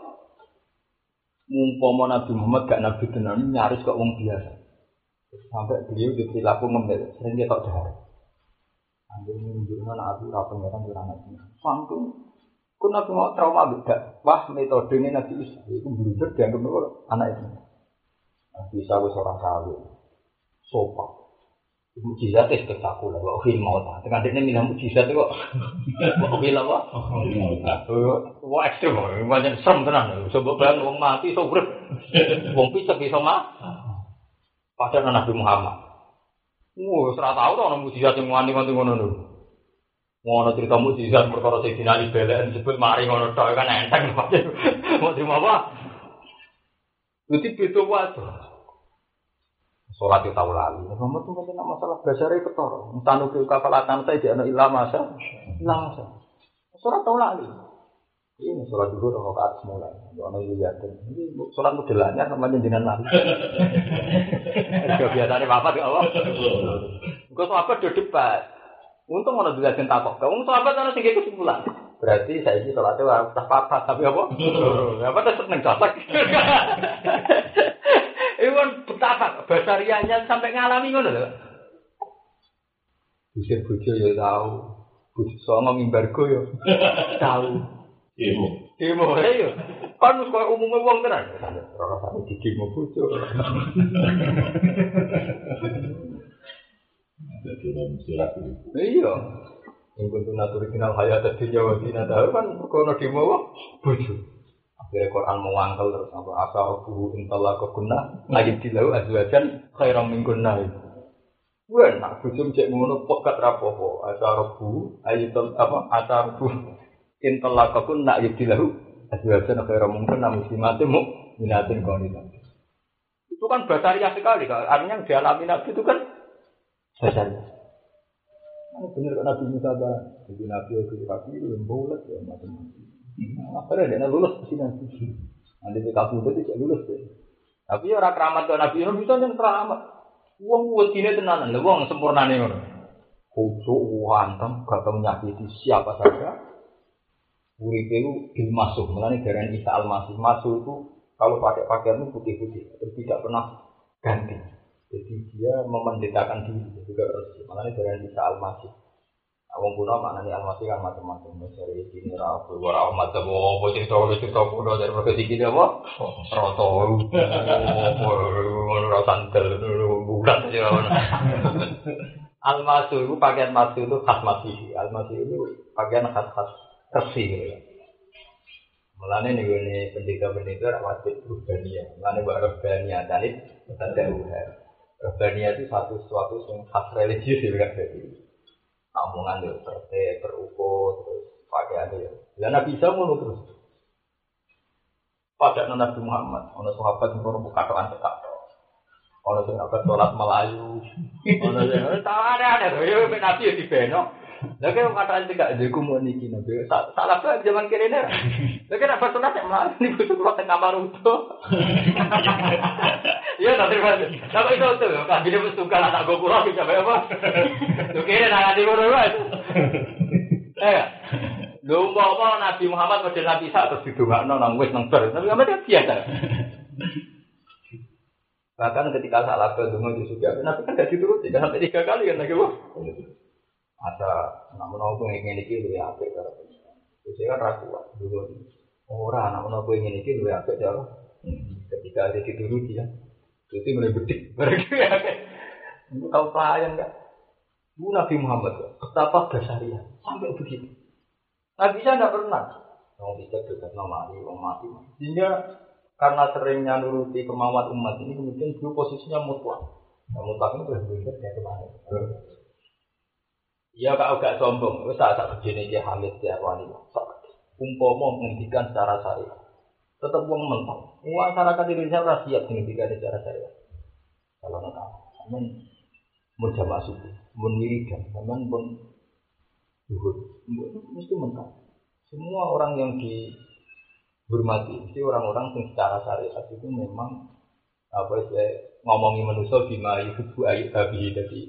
mumpama Nabi Muhammad gak Nabi tenan nyaris kok wong biasa. Sampai beliau di perilaku ngemil, sering dia tak dahar. Ambil menunjukkan Nabi Rapi Ngerang di anak ini. Sangking Kun nabi mau trauma beda. Wah metode ini nabi Isa itu blunder dianggap anak itu. Nabi Isa wis orang kawin, sopan. mujizat itu aku lah, kok film mau tak? Tengah dini minum mujizat itu kok, kok film apa? Wah ekstrim, banyak serem tenang. Sebab bang wong mati, so grup, uang pisah bisa mah? Pada Nabi Muhammad. Wah serat tahu tau orang mujizat yang mana nanti mana nih? Mau nanti mujizat berkorot di sini belen sebut mari ngono nonton kan enteng macam, mau terima apa? Itu betul. Sholat itu tahu lali. Muhammad tuh kan masalah dasarnya ketor. Tanu ke kafalatan saya di anak ilah masa, ilah masa. Sholat tahu lali. Ini sholat dulu dong ke atas mulai. Ono liatin. Ini sholat modelannya namanya jenengan lali. Kebiasaannya apa tuh Allah? Gue apa do debat. Untung mana juga cinta kok. Kamu sahabat ana sing kesimpulan. Berarti saya ini sholatnya tak apa tapi apa? Apa tuh seneng Itu kan betapa basarianya sampai ngalami ngono lho. Bisa bojo ya tahu. Bojo songo mimbargo ya tahu. Demo. Demo ya. Kan kok umumnya wong tenan. Ora sampe didemo bojo. Jadi dalam surat itu. Iya. Yang kuntu natur final hayat dunia wa dina tahu kan kono demo bojo. Akhirnya Quran mewangkel terus apa asa rabbuhu in talaqa kunna lagi dilau azwajan khairam min kunna. Gue nak bujum cek ngono pekat rapopo asa rabbuhu ayitul apa asa rabbuhu in talaqa kunna lagi dilau azwajan khairam min kunna muslimatin mu'minatin qanitan. Itu kan basariah sekali, artinya yang dialami Nabi itu kan basariah. Nah, benar kan Nabi Musa jadi Nabi itu Nabi itu bulat ya macam-macam. Nah, akhirnya dia lulus ke sini nanti. Nanti di kampung itu tidak lulus deh. Tapi orang keramat ke Nabi Yunus bisa yang keramat. Uang buat ini tenanan, lah uang sempurna nih orang. Kusuk, hantem, gak tahu nyakiti siapa saja. Urip itu dimasuk, mengenai darah Isa al-Masih. Masuk itu kalau pakai pakaian itu putih-putih, terus tidak pernah ganti. Jadi dia memendetakan diri, juga harus. Mengenai darah Isa al-Masih. Wong kuno maknanya almasi kan macam-macam. Dari sini rabu, warah macam apa cerita cerita kuno dari berbagai sini apa? Roto, roto santel, bulan aja. Almasu itu pakaian masu itu khas masih. Almasu itu pakaian khas khas kersi gitu ya. Mulane nih gue pendeta-pendeta wajib rubania. Mulane buat rubania tadi ada uher. Rubania itu satu sesuatu yang khas religius ya berarti omongan yo tertib, terukur, terus pakai aja ya. Lah Nabi Isa ngono terus. Pada Nabi Muhammad, ono sahabat yang kono buka toan cekak Ono sing apa sholat Melayu. Ono sing tak ada ada yo Nabi yo dibeno. Lah kaya kataan tidak jadi mau niki nabi. Salah tuh zaman kiri nih. Lah kaya apa sunat yang malah nih butuh kuat kamar untuk. Iya nanti mas. Tapi itu tuh kan mesti suka anak gue kurang bisa apa? Tuh kira nak di mana mas? Eh, mau apa Nabi Muhammad model Nabi Isa terus didongakno nang wis nang ber. Tapi apa biasa. Bahkan ketika salah ke dungo di Nabi kan gak dituruti, sampai tiga kali kan lagi ada. Namun aku ingin ini lebih apik cara Terus kan ragu dulu orang namun aku ingin ini lebih apik cara ketika ada di dulu dia. Itu mulai bedik. Mereka ya itu tahu pelayan enggak Bu Nabi Muhammad betapa dasarnya sampai begitu. Nabi saya tidak pernah. Mau bisa dekat nama Ali, mati. Sehingga karena seringnya nuruti kemauan umat ini kemudian dulu posisinya mutlak. Nah, mutlak itu berbeda dari ke mana Ya kau gak sombong, wis tak tak bejene iki Hamid ya wani. Umpama ngendikan secara syariat. Tetap wong mentok. Masyarakat Indonesia ora siap ngendikan secara syariat. Kalau nak amun mun jamaah subuh, mun wiridan, sampean pun zuhur, mesti mentok. Semua orang yang dihormati, mesti orang-orang yang secara syariat itu memang apa sih ngomongi manusia bima yuhibbu ayu tabi jadi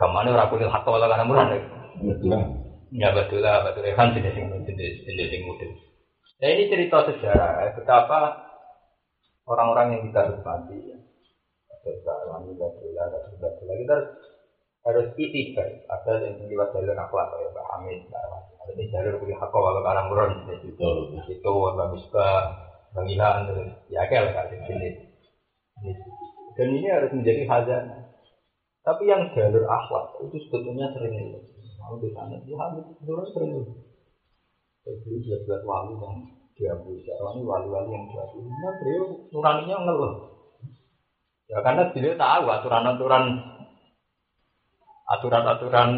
Kamane ora kulit hak wala kana murah. Ya betul lah, betul kan jenis sing jenis jenis sing mudah. Nah ini cerita sejarah eh, betapa orang-orang yang kita hormati ya. Kita harus itikai. Ada yang lewat jalur akhlak kayak Mbak Hamid, Ada di jalur kulit hak wala kana murah. Itu, itu Mbak Misbah, Bang Ilhan, ya kayak lah ini. Dan ini harus menjadi khazanah. Tapi yang jalur akhlak itu sebetulnya sering itu. Mau di sana, dia hamil itu sering itu. Jadi dia buat wali yang diakui sekarang ini wali-wali yang diakui. Nah, beliau nuraninya ngeluh. Ya karena beliau tahu aturan-aturan aturan-aturan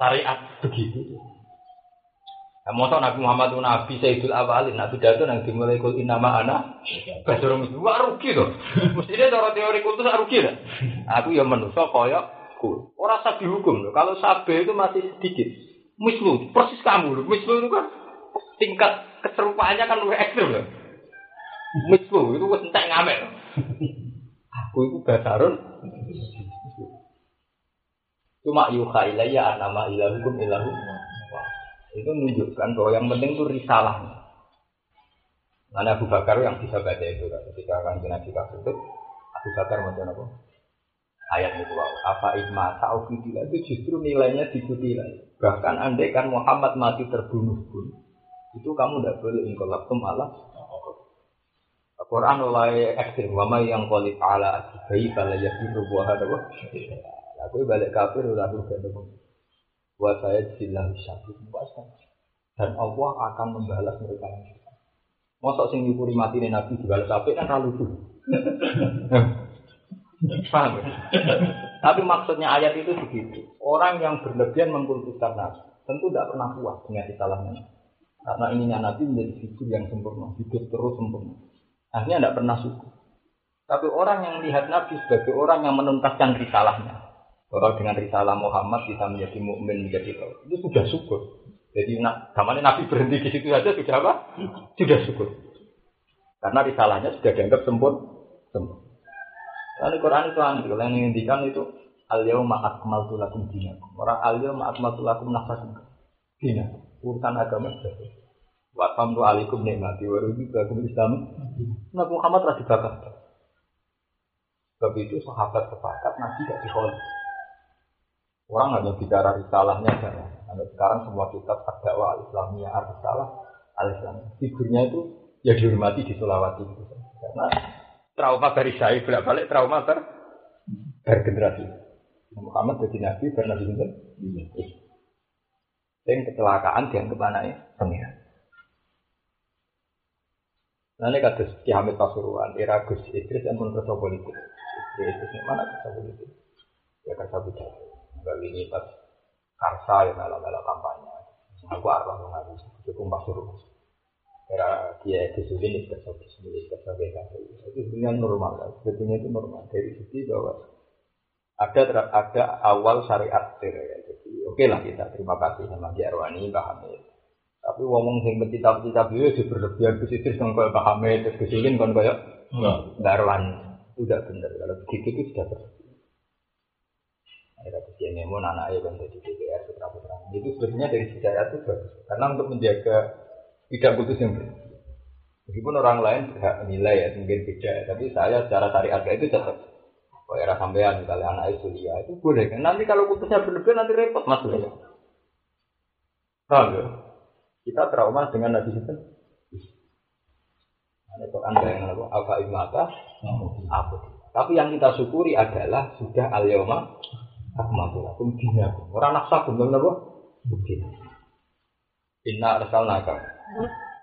syariat begitu. Nah, masa Nabi Muhammad itu Nabi Sayyidul Awalin, Nabi Datu yang dimulai kul inama anak, Basur itu wah rugi loh. Mestinya cara teori kultus rugi lah. Aku yang manusia koyok kul. Orang sabi hukum loh. Kalau sabi itu masih sedikit. Mislu, persis kamu loh. Mislu itu kan tingkat keserupaannya kan lebih ekstrim loh. Mislu itu gue sentek ngamen. Aku itu basarun. Cuma yuha ilayya anama ilahukum ilahu itu menunjukkan bahwa yang penting itu risalah. Mana Abu Bakar yang bisa baca itu kan ketika akan Nabi itu Abu Bakar macam apa? Ayat itu. Apa ikma taufidillah itu justru nilainya lagi. Bahkan andaikan Muhammad mati terbunuh pun itu kamu tidak boleh ingkolaptum malah Quran mulai ekstrim wama yang kolip ala bayi kalau ya itu buah ada Aku balik kafir udah gak Wa saya jilang syahid dan Allah akan membalas mereka yang Mosok sing nyukuri mati Nabi dibalas apik kan ra lucu. Paham ya? Tapi maksudnya ayat itu begitu. Orang yang berlebihan mengkultuskan Nabi tentu tidak pernah puas dengan kesalahannya. Karena ininya Nabi menjadi figur yang sempurna, hidup terus sempurna. Akhirnya tidak pernah syukur. Tapi orang yang melihat Nabi sebagai orang yang menuntaskan risalahnya, bahwa dengan risalah Muhammad bisa menjadi mukmin menjadi tahu, itu sudah syukur. Jadi namanya Nabi berhenti di situ saja sudah apa? Sudah syukur. Karena risalahnya sudah dianggap sempurna. sempurna. Lalu Quran itu aneh, yang menghentikan itu al yauma akmaltu lakum dinakum. Orang al yauma akmaltu lakum nafsakum. Dinakum. Urusan agama sudah Wa famdu alaikum nikmati wa raditu lakum Islam. Nabi Muhammad telah dibakar. Sebab itu sahabat sepakat Nabi tidak dihol. Orang hanya bicara risalahnya saja. Nah, sekarang semua kitab dakwah al-Islamiyah, al-Risalah, al-Islam. Figurnya itu ya dihormati di Sulawesi. Karena trauma dari saya bolak balik trauma ter bergenerasi. Muhammad jadi nabi karena nabi itu. Yang kecelakaan dianggap anaknya pengiran. Nah ini kados Ki Hamid Pasuruan, era Gus Idris yang pun kerja politik. Idris ini mana kerja politik? Ya kerja budaya. Ini pas karsa yang malah-malah kampanye. Aku arwah mengaku cukup Pasuruan era dia disusun itu kerja bisnis kerja BKT itu sebenarnya normal sebetulnya itu normal. Dari sisi bahwa ada ada awal syariat ya. jadi oke okay lah kita terima kasih sama Ki Arwani Mbak Hamid. Tapi ngomong sing pencita-pencita beliau di berlebihan ke situ kayak Mbak Hamid terus kesulin kan kayak Mbak Arwani. Sudah benar kalau begitu itu sudah terjadi ada kesian mau anak ayah kan jadi DPR putra putra itu sebetulnya dari sejarah itu bagus karena untuk menjaga tidak putus yang. Meskipun orang lain berhak menilai ya, mungkin beda, tapi saya secara syariat itu tetap kalau era sampean misalnya anak itu dia itu boleh. Nanti kalau putusnya berlebihan nanti repot mas ya. Ya? Kita trauma dengan Nabi itu. Ada Quran yang apa? Apa imata? Apa? Tapi yang kita syukuri adalah sudah al-yawma akmaltu lakum dinakum. Orang naksa belum apa? Inna arsalnaka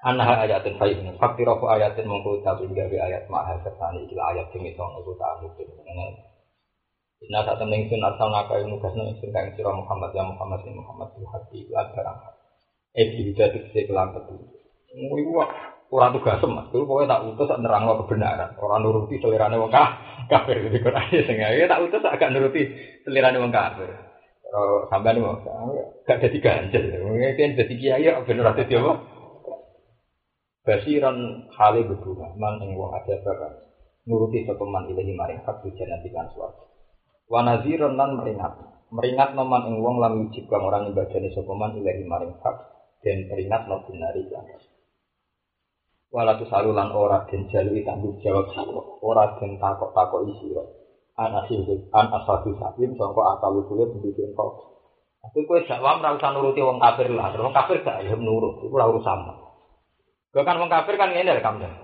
Anah ayatin baik fakti rofu ayatin mongko tapi gawe ayat mahal sertani ikilah ayat sing iso ngono tak mungkin Inna tak temen sun asal naka yang nugas nang sun kang sira Muhammad ya Muhammad ya Muhammad tu hati lan barang. Eh bisa dikse kelan petu. Iku ora tugas mas, tuh pokoknya tak utus tak nerangno kebenaran. Ora nuruti selirane wong kafir di Quran sing tak utus agak nuruti selirane wong kafir. Kalau sampean mau gak jadi ganjel, mungkin jadi kiai ya bener dia Basiran hale berdua, man ing wong ada bakal nuruti sepeman ilahi maring hak tujuan nanti kan suatu. Wanaziran lan meringat, meringat noman ing wong lam yujib kang orang ibadani sepeman ilahi maring hak dan peringat no binari kan. Walatu salulan ora den jalui tanggung jawab sira, ora den takok-takok sira. An asil an asal sakin sangka asal usule pendidikan kau. Tapi kue dakwah ora usah nuruti wong kafir lah, wong kafir gak ya nurut, iku ora urusan. Gue kan wong kafir kan ngene rekam dan.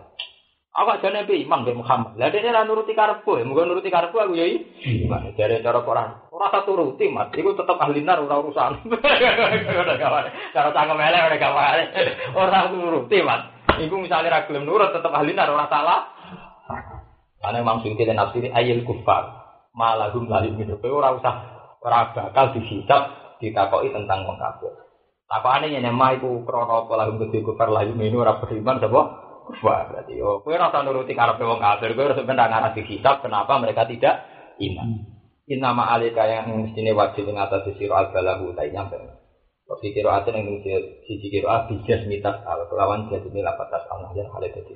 Aku aja nabi imam be Muhammad. Lah ra nuruti karepku, ya muga nuruti karepku aku ya iman. Jare cara Quran. Ora tak turuti, Mas. Iku tetep ahli nar ora urusan. Cara cangkem elek ora gawe. Ora nuruti, Mas. Iku misale ra gelem nurut tetep ahli nar ora salah. Ane maksud kita nafsiri ayil kufar. Malahum lalim itu. Ora usah ora bakal dihisab ditakoki tentang wong kafir. Apa aneh yang nama itu krono pola gede kufar layu ini orang beriman sapa kufar berarti. Oh, kowe ora nuruti karepe wong kafir, kowe harus benar ngarang di kitab kenapa mereka tidak iman. In nama alika yang mestinya wajib yang atas siro al balahu tak nyampe. Waktu kiro aten yang sisi kiro abijas mitas al kelawan jadi milapatas al najar hal itu.